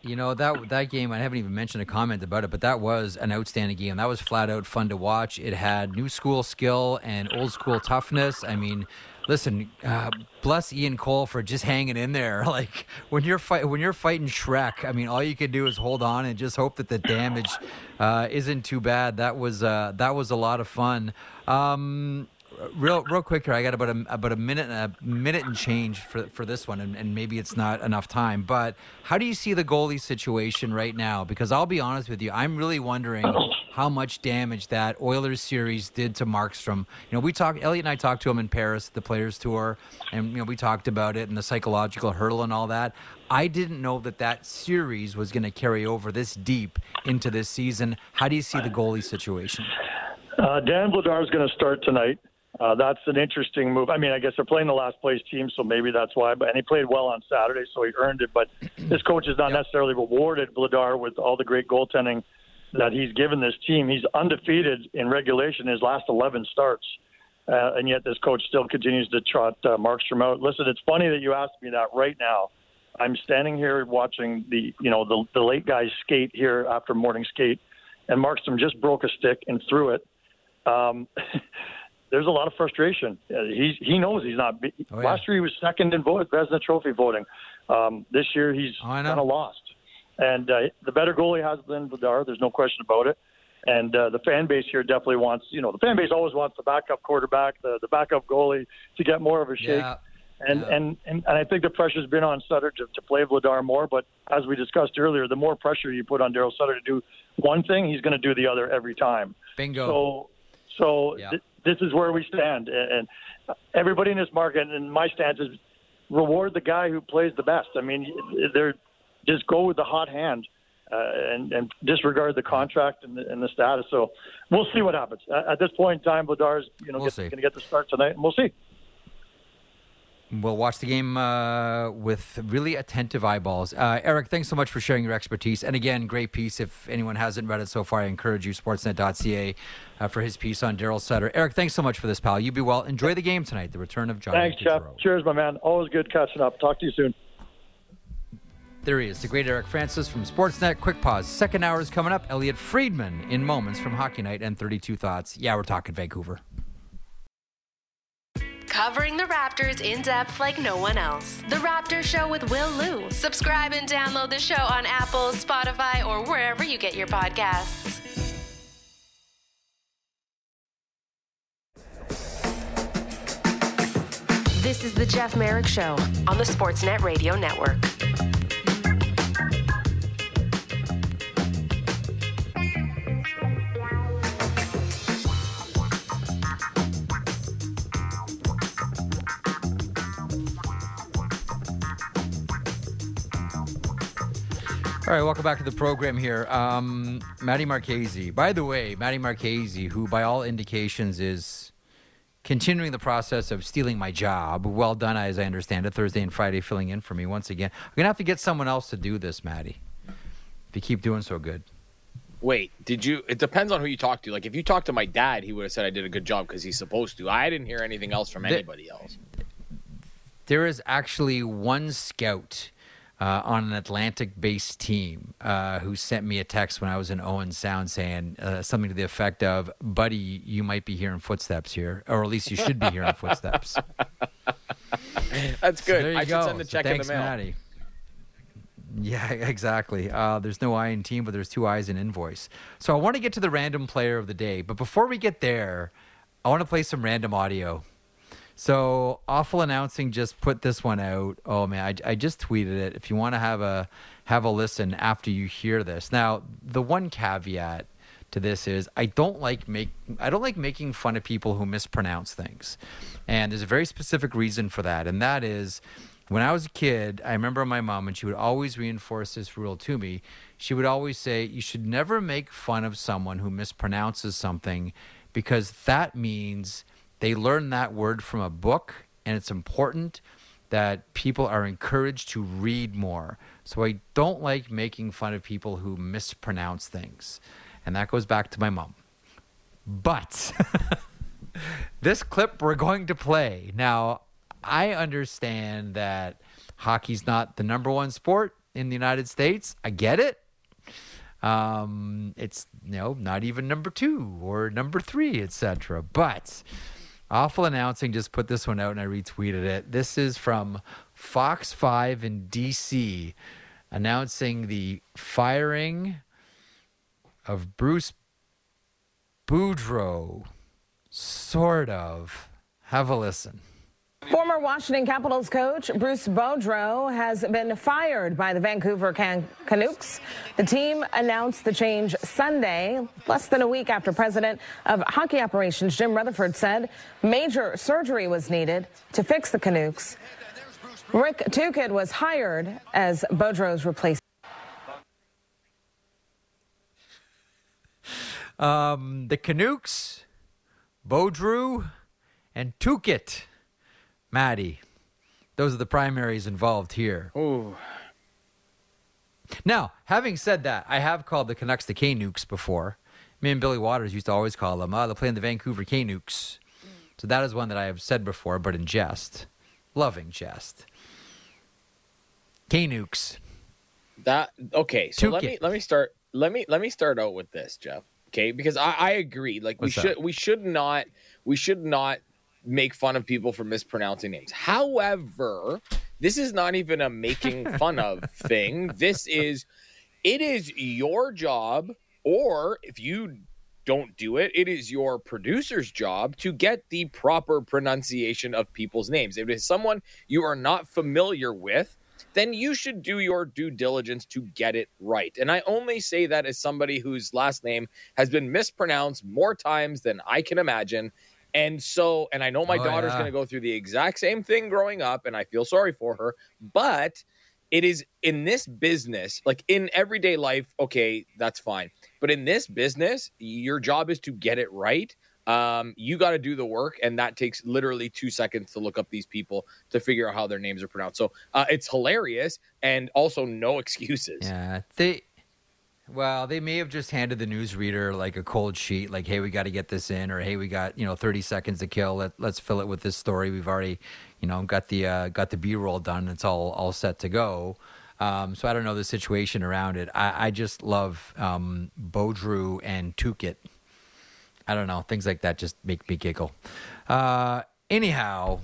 You know that that game. I haven't even mentioned a comment about it, but that was an outstanding game. That was flat out fun to watch. It had new school skill and old school toughness. I mean, listen, uh, bless Ian Cole for just hanging in there. Like when you're fight when you're fighting Shrek. I mean, all you can do is hold on and just hope that the damage uh, isn't too bad. That was uh, that was a lot of fun. Um, real real quick here. I got about a about a minute and a minute and change for for this one, and, and maybe it's not enough time. But how do you see the goalie situation right now? Because I'll be honest with you, I'm really wondering how much damage that Oilers series did to Markstrom. You know, we talked. Elliotte and I talked to him in Paris, the Players Tour, and you know we talked about it and the psychological hurdle and all that. I didn't know that that series was going to carry over this deep into this season. How do you see the goalie situation? Uh, Dan Vladar is going to start tonight. Uh, that's an interesting move. I mean, I guess they're playing the last place team, so maybe that's why. But and he played well on Saturday, so he earned it. But this coach has not necessarily rewarded Vladar with all the great goaltending that he's given this team. He's undefeated in regulation his last 11 starts, uh, and yet this coach still continues to trot uh, Markstrom out. Listen, it's funny that you asked me that right now. I'm standing here watching the you know the, the late guys skate here after morning skate, and Markstrom just broke a stick and threw it. Um, there's a lot of frustration. Uh, he he knows he's not. Oh, yeah. Last year he was second in vote Vezina Trophy voting. Um, this year he's Oh, kind of lost. And uh, the better goalie has been Vladar. There's no question about it. And uh, the fan base here definitely wants. You know, the fan base always wants the backup quarterback, the the backup goalie to get more of a shake. Yeah. And, Yeah. and and and I think the pressure's been on Sutter to, to play Vladar more. But as we discussed earlier, the more pressure you put on Darryl Sutter to do one thing, he's going to do the other every time. Bingo. So, so Yeah. th- this is where we stand, and, everybody in this market, and my stance is reward the guy who plays the best. I mean, they're just go with the hot hand. Uh, and, and disregard the contract and the, and the status. So we'll see what happens. At, at this point in time, Vladar's you know We'll going to get the start tonight, and we'll see. We'll watch the game uh, with really attentive eyeballs. Uh, Eric, thanks so much for sharing your expertise. And again, great piece. If anyone hasn't read it so far, I encourage you, sportsnet.ca, uh, for his piece on Darryl Sutter. Eric, thanks so much for this, pal. You be well. Enjoy the game tonight, the return of John. Thanks, Jeff. Cheers, my man. Always good catching up. Talk to you soon. There he is, the great Eric Francis from Sportsnet. Quick pause. Second hour is coming up. Elliotte Friedman in moments from Hockey Night and 32 Thoughts. Yeah, we're talking Vancouver covering the Raptors in depth like no one else. The Raptor Show with Will Lou. Subscribe and download the show on Apple, Spotify, or wherever you get your podcasts. This is the Jeff Marek Show on the Sportsnet Radio Network. All right, welcome back to the program here. Um, Maddie Marchese. By the way, Maddie Marchese, who by all indications is continuing the process of stealing my job. Well done, as I understand it. Thursday and Friday filling in for me once again. I'm going to have to get someone else to do this, Maddie, if you keep doing so good. Wait, did you? It depends on who you talk to. Like, if you talk to my dad, he would have said I did a good job because he's supposed to. I didn't hear anything else from anybody else. There is actually one scout uh, on an Atlantic based team uh, who sent me a text when I was in Owen Sound saying uh, something to the effect of, Buddy, you might be hearing footsteps here, or at least you should be hearing footsteps. That's good. So I should go. send the check so thanks, in the mail. Maddie. Yeah, exactly. Uh, there's no I in team, but there's two I's in invoice. So I want to get to the random player of the day. But before we get there, I want to play some random audio. So awful announcing just put this one out. Oh man, I, I just tweeted it. If you want to have a have a listen after you hear this. Now the one caveat to this is I don't like make I don't like making fun of people who mispronounce things, and there's a very specific reason for that, and that is. When I was a kid, I remember my mom, and she would always reinforce this rule to me. She would always say, You should never make fun of someone who mispronounces something because that means they learn that word from a book, and it's important that people are encouraged to read more. So I don't like making fun of people who mispronounce things. And that goes back to my mom. But this clip we're going to play. Now, I understand that hockey's not the number one sport in the United States. I get it. Um, it's you know not even number two or number three, etc. But Awful announcing just put this one out and I retweeted it. This is from Fox 5 in DC announcing the firing of Bruce Boudreau. Sort of. Have a listen. Former Washington Capitals coach Bruce Boudreau has been fired by the Vancouver Can- Canucks. The team announced the change Sunday, less than a week after President of Hockey Operations Jim Rutherford said major surgery was needed to fix the Canucks. Rick Tocchet was hired as Boudreau's replacement. Um, the Canucks, Boudreau, and Tocchet. Maddie. Those are the primaries involved here. Ooh. Now, having said that, I have called the Canucks the K-Nukes before. Me and Billy Watters used to always call them, oh, they're playing the Vancouver K-Nukes. Mm. So that is one that I have said before, but in jest. Loving jest. K-Nukes. That okay. So let Took me let me start. Let me let me start out with this, Jeff. Okay, because I, I agree. Like What's we should we should not we should not make fun of people for mispronouncing names. However, this is not even a making fun of thing. This is it is your job, or if you don't do it, it is your producer's job to get the proper pronunciation of people's names. If it is someone you are not familiar with, then you should do your due diligence to get it right. And I only say that as somebody whose last name has been mispronounced more times than I can imagine. And so, and I know my Oh, daughter's yeah. going to go through the exact same thing growing up, and I feel sorry for her. But it is in this business, like in everyday life, okay, that's fine. But in this business, your job is to get it right Um, you got to do the work, and that takes literally two seconds to look up these people to figure out how their names are pronounced. So uh, it's hilarious, and also no excuses. Yeah, they. Well, they may have just handed the newsreader like a cold sheet, like, "Hey, we got to get this in," or "Hey, we got you know 30 seconds to kill. Let, let's fill it with this story. We've already, you know, got the uh, got the B roll done. It's all all set to go." Um, so I don't know the situation around it. I, I just love um, Beaudrew and Tukit. I don't know things like that just make me giggle. Uh, anyhow,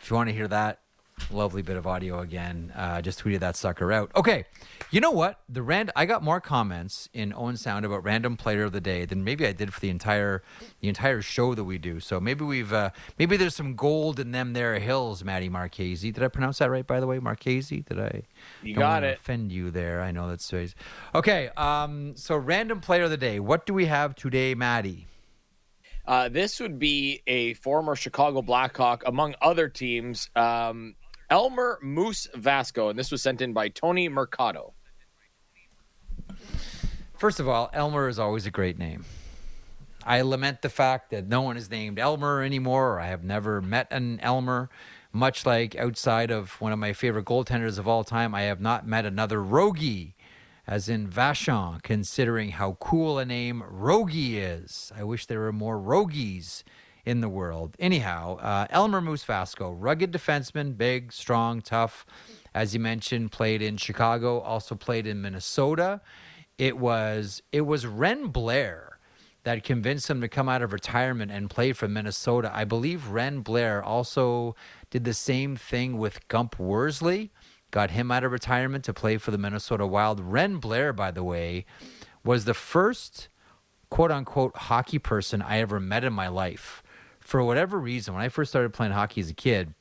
if you want to hear that, lovely bit of audio again. Uh, just tweeted that sucker out. Okay, you know what? The rand I got more comments in Owen Sound about random player of the day than maybe I did for the entire the entire show that we do. So maybe we've uh, maybe there's some gold in them there hills, Maddie Marchese. Did I pronounce that right? By the way, Marchese. Did I? You got it. Offend you there? I know that's crazy. okay. Um, so random player of the day. What do we have today, Maddie? Uh, this would be a former Chicago Blackhawk, among other teams, um, Elmer Moose Vasko, and this was sent in by Tony Mercado. First of all, Elmer is always a great name. I lament the fact that no one is named Elmer anymore, or I have never met an Elmer. Much like outside of one of my favorite goaltenders of all time, I have not met another Rogie, as in Vachon, considering how cool a name Rogie is. I wish there were more Rogies in the world. Anyhow, uh, Elmer Moose Vasko, rugged defenseman, big, strong, tough. As you mentioned, played in Chicago, also played in Minnesota. It was it was Wren Blair that convinced him to come out of retirement and play for Minnesota. I believe Wren Blair also did the same thing with Gump Worsley, got him out of retirement to play for the Minnesota Wild. Wren Blair, by the way, was the first quote unquote hockey person I ever met in my life. For whatever reason, when I first started playing hockey as a kid,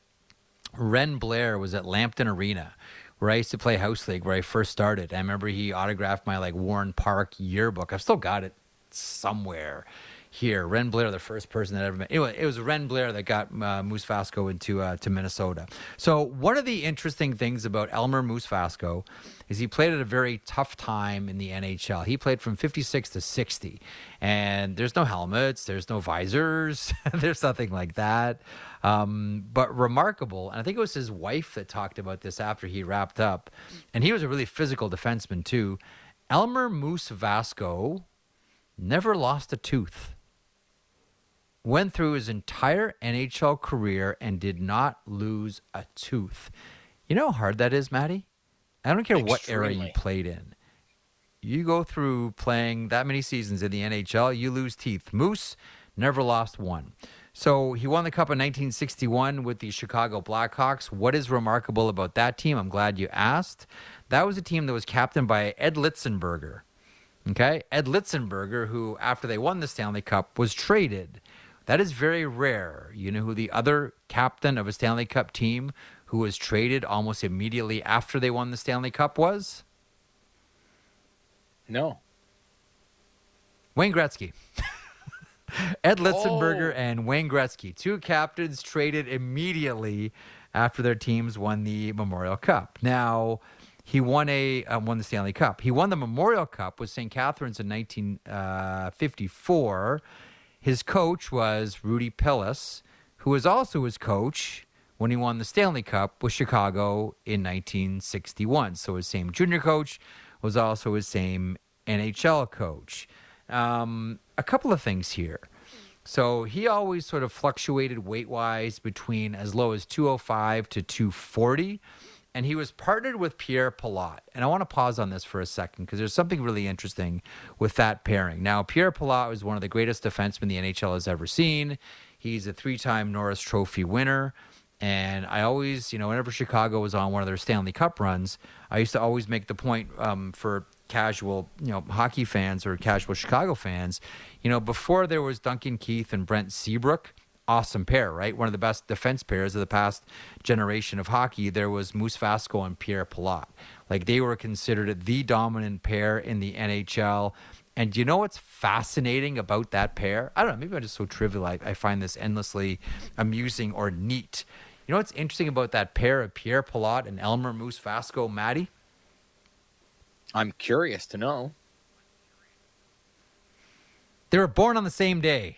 Wren Blair was at Lambton Arena, where I used to play house league, where I first started. I remember he autographed my like Warren Park yearbook. I've still got it somewhere here. Wren Blair, the first person that ever met. Anyway, it was Wren Blair that got uh, Moose Vasko into uh, to Minnesota. So one of the interesting things about Elmer Moose Vasko is he played at a very tough time in the NHL. He played from 56 to 60, and there's no helmets, there's no visors, there's nothing like that. Um, but remarkable, and I think it was his wife that talked about this after he wrapped up, and he was a really physical defenseman too. Elmer Moose Vasko never lost a tooth. Went through his entire NHL career and did not lose a tooth. You know how hard that is, Maddie? I don't care what era you played in. You go through playing that many seasons in the NHL, you lose teeth. Moose never lost one. So he won the cup in 1961 with the Chicago Blackhawks. What is remarkable about that team? I'm glad you asked. That was a team that was captained by Ed Litzenberger. Okay. Ed Litzenberger, who after they won the Stanley Cup was traded. That is very rare. You know who the other captain of a Stanley Cup team who was traded almost immediately after they won the Stanley Cup was? No. Wayne Gretzky. Ed Litzenberger Oh. and Wayne Gretzky, two captains traded immediately after their teams won the Memorial Cup. Now, he won a uh, won the Stanley Cup. He won the Memorial Cup with St. Catharines in 1954. His coach was Rudy Pilous, who was also his coach when he won the Stanley Cup with Chicago in 1961. So his same junior coach was also his same NHL coach. Um, a couple of things here. So he always sort of fluctuated weight wise between as low as 205 to 240. And he was partnered with Pierre Pilote. And I want to pause on this for a second because there's something really interesting with that pairing. Now, Pierre Pilote was one of the greatest defensemen the NHL has ever seen. He's a three time Norris Trophy winner. And I always, you know, whenever Chicago was on one of their Stanley Cup runs, I used to always make the point um, for casual, you know, hockey fans or casual Chicago fans, you know, before there was Duncan Keith and Brent Seabrook, awesome pair, right? One of the best defense pairs of the past generation of hockey. There was Moose Vasko and Pierre Pilote. Like they were considered the dominant pair in the NHL. And you know what's fascinating about that pair? I don't know. Maybe I'm just so trivial. I, I find this endlessly amusing or neat. You know what's interesting about that pair of Pierre Pilote and Elmer Moose Vasko, Maddie? I'm curious to know. They were born on the same day.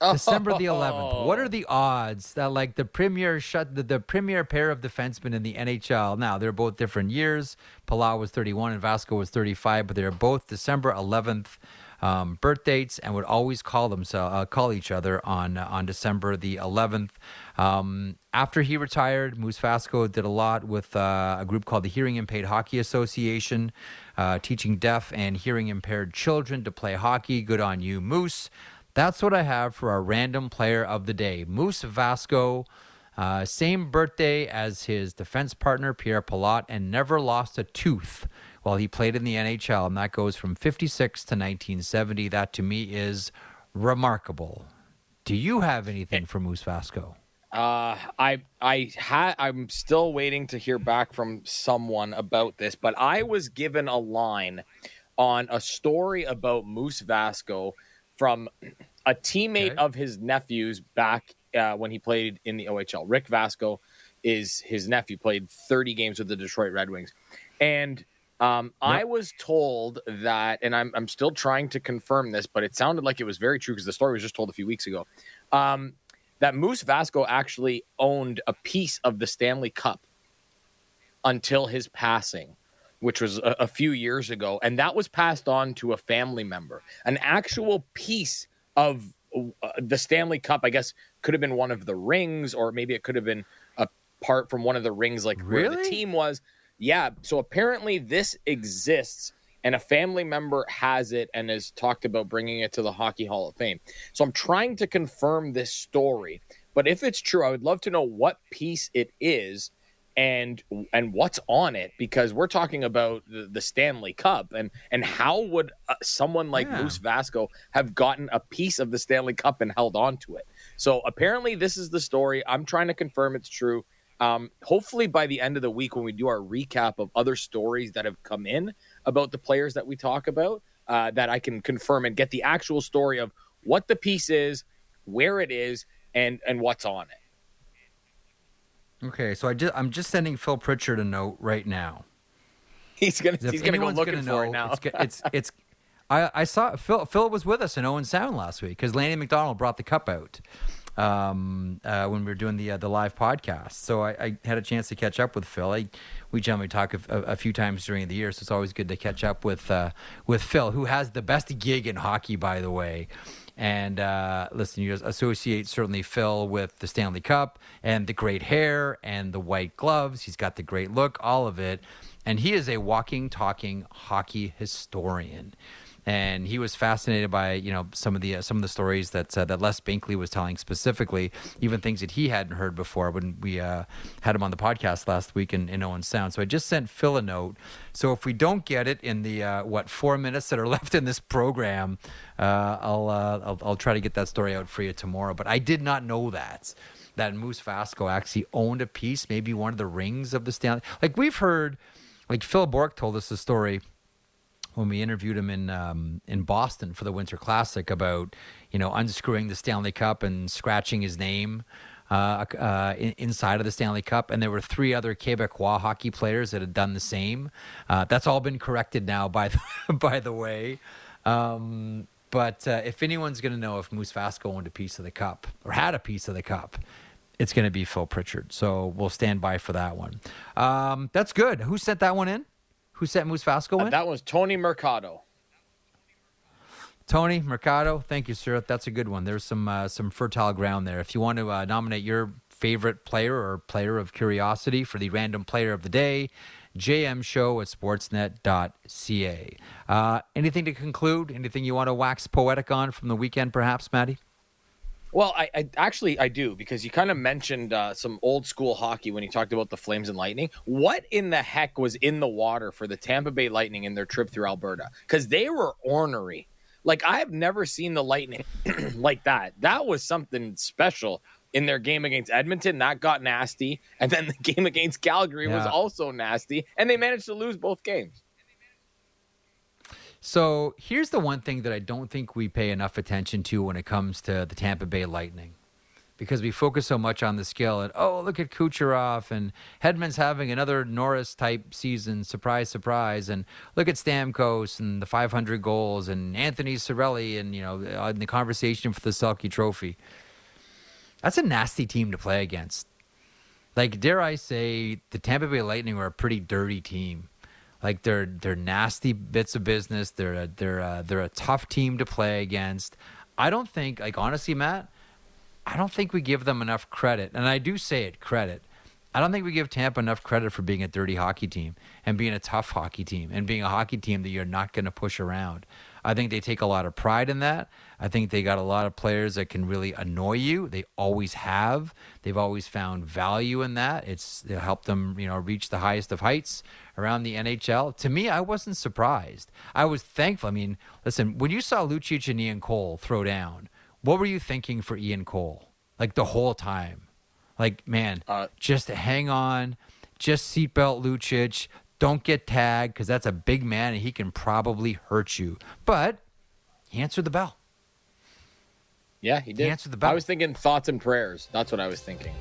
December the 11th. What are the odds that like the premier shut the, the premier pair of defensemen in the NHL? Now they're both different years. Palau was 31 and Vasko was 35, but they're both December 11th um, birth dates and would always call themselves uh, call each other on uh, on December the 11th. Um, after he retired, Moose Vasko did a lot with uh, a group called the Hearing Impaired Hockey Association, uh, teaching deaf and hearing impaired children to play hockey. Good on you, Moose. That's what I have for our random player of the day, Moose Vasko. Uh, same birthday as his defense partner Pierre Pilote, and never lost a tooth while he played in the NHL, and that goes from 56 to 1970. That to me is remarkable. Do you have anything for Moose Vasko? Uh, I I had I'm still waiting to hear back from someone about this, but I was given a line on a story about Moose Vasko from a teammate Okay. of his nephew's back uh, when he played in the OHL. Rick Vasko is his nephew, played 30 games with the Detroit Red Wings, and um, I was told that, and I'm I'm still trying to confirm this, but it sounded like it was very true because the story was just told a few weeks ago. Um, that Moose Vasko actually owned a piece of the Stanley Cup until his passing, which was a, a few years ago, and that was passed on to a family member. An actual piece of uh, the Stanley Cup, I guess, could have been one of the rings, or maybe it could have been a part from one of the rings, like where the team was. Yeah. So apparently this exists, and a family member has it and has talked about bringing it to the Hockey Hall of Fame. So I'm trying to confirm this story, but if it's true, I would love to know what piece it is and and what's on it because we're talking about the, the Stanley Cup and and how would uh, someone like Yeah. Moose Vasko have gotten a piece of the Stanley Cup and held on to it? So apparently this is the story. I'm trying to confirm it's true. Um, hopefully by the end of the week when we do our recap of other stories that have come in about the players that we talk about, uh, that I can confirm and get the actual story of what the piece is, where it is, and and what's on it. Okay, so I just I'm just sending Phil Pritchard a note right now. He's gonna he's gonna go looking gonna for it now. It's it's, it's I, I saw Phil Phil was with us in Owen Sound last week because Lanny McDonald brought the cup out um, uh, when we were doing the uh, the live podcast. So I, I had a chance to catch up with Phil. I, we generally talk a, a, a few times during the year, so it's always good to catch up with uh, with Phil, who has the best gig in hockey, by the way. And uh, listen, you associate certainly Phil with the Stanley Cup and the great hair and the white gloves. He's got the great look, all of it. And he is a walking, talking hockey historian. And he was fascinated by you know some of the uh, some of the stories that uh, that Les Binkley was telling specifically, even things that he hadn't heard before when we uh, had him on the podcast last week in, in Owen Sound. So I just sent Phil a note. So if we don't get it in the uh, what four minutes that are left in this program, uh, I'll, uh, I'll I'll try to get that story out for you tomorrow. But I did not know that that Moose Vasko actually owned a piece, maybe one of the rings of the Stanley. Like we've heard, like Phil Bourque told us the story when we interviewed him in um, in Boston for the Winter Classic about you know unscrewing the Stanley Cup and scratching his name uh, uh, in, inside of the Stanley Cup, and there were three other Quebecois hockey players that had done the same. Uh, that's all been corrected now, by the, by the way. Um, but uh, if anyone's going to know if Moose Vasko owned a piece of the cup or had a piece of the cup, it's going to be Phil Pritchard. So we'll stand by for that one. Um, that's good. Who sent that one in? Who sent Moose in? Uh, that was Tony Mercado. Tony Mercado, thank you, sir. That's a good one. There's some uh, some fertile ground there. If you want to uh, nominate your favorite player or player of curiosity for the random player of the day, JM Show at Sportsnet.ca. Uh, anything to conclude? Anything you want to wax poetic on from the weekend, perhaps, Maddie? Well, I, I actually I do because you kind of mentioned uh, some old school hockey when you talked about the Flames and Lightning. What in the heck was in the water for the Tampa Bay Lightning in their trip through Alberta? Because they were ornery. Like I have never seen the Lightning like that. That was something special in their game against Edmonton. That got nasty, and then the game against Calgary was also nasty, and they managed to lose both games. So here's the one thing that I don't think we pay enough attention to when it comes to the Tampa Bay Lightning. because we focus so much on the skill and oh look at Kucherov and Hedman's having another Norris type season surprise surprise and look at Stamkos and the 500 goals and Anthony Cirelli and you know uh, in the conversation for the Selke Trophy. That's a nasty team to play against. Like dare I say, the Tampa Bay Lightning are a pretty dirty team. Like they're they're nasty bits of business. They're a, they're a, they're a tough team to play against. I don't think like honestly, Matt. I don't think we give them enough credit, and I do say it credit. I don't think we give Tampa enough credit for being a dirty hockey team and being a tough hockey team and being a hockey team that you're not going to push around. I think they take a lot of pride in that. I think they got a lot of players that can really annoy you. They always have. They've always found value in that. It's helped them, you know, reach the highest of heights around the NHL. To me, I wasn't surprised. I was thankful. I mean, listen, when you saw Lucic and Ian Cole throw down, what were you thinking for Ian Cole? Like the whole time? Like, man, uh, just hang on, just seatbelt Lucic. Don't get tagged because that's a big man and he can probably hurt you. But he answered the bell. Yeah, he did. He answered the bell. I was thinking thoughts and prayers. That's what I was thinking.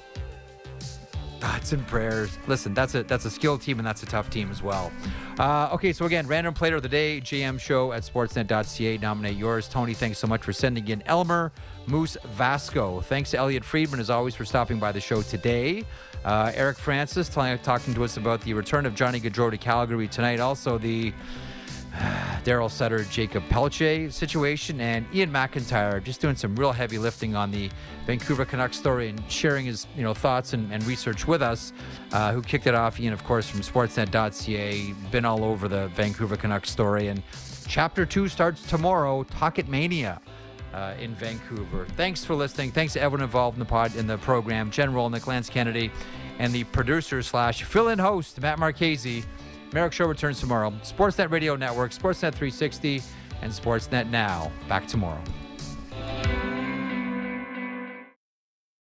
Thoughts and prayers. Listen, that's a that's a skilled team and that's a tough team as well. Uh, okay, so again, random player of the day, JM show at sportsnet.ca. Nominate yours. Tony, thanks so much for sending in Elmer Moose Vasko. Thanks to Elliotte Friedman, as always, for stopping by the show today. Uh, Eric Francis talking to us about the return of Johnny Gaudreau to Calgary tonight. Also, the Darryl Sutter, Jakob Pelletier situation, and Iain MacIntyre just doing some real heavy lifting on the Vancouver Canucks story and sharing his you know thoughts and, and research with us. Uh, who kicked it off? Iain, of course, from Sportsnet.ca, been all over the Vancouver Canucks story. And chapter two starts tomorrow. Talk Mania. Uh, in Vancouver. Thanks for listening. Thanks to everyone involved in the pod in the program, General Rolnick, Lance Kennedy, and the producer slash fill-in host Matt Marchese. Marek Show returns tomorrow. Sportsnet Radio Network, Sportsnet 360, and Sportsnet Now. Back tomorrow.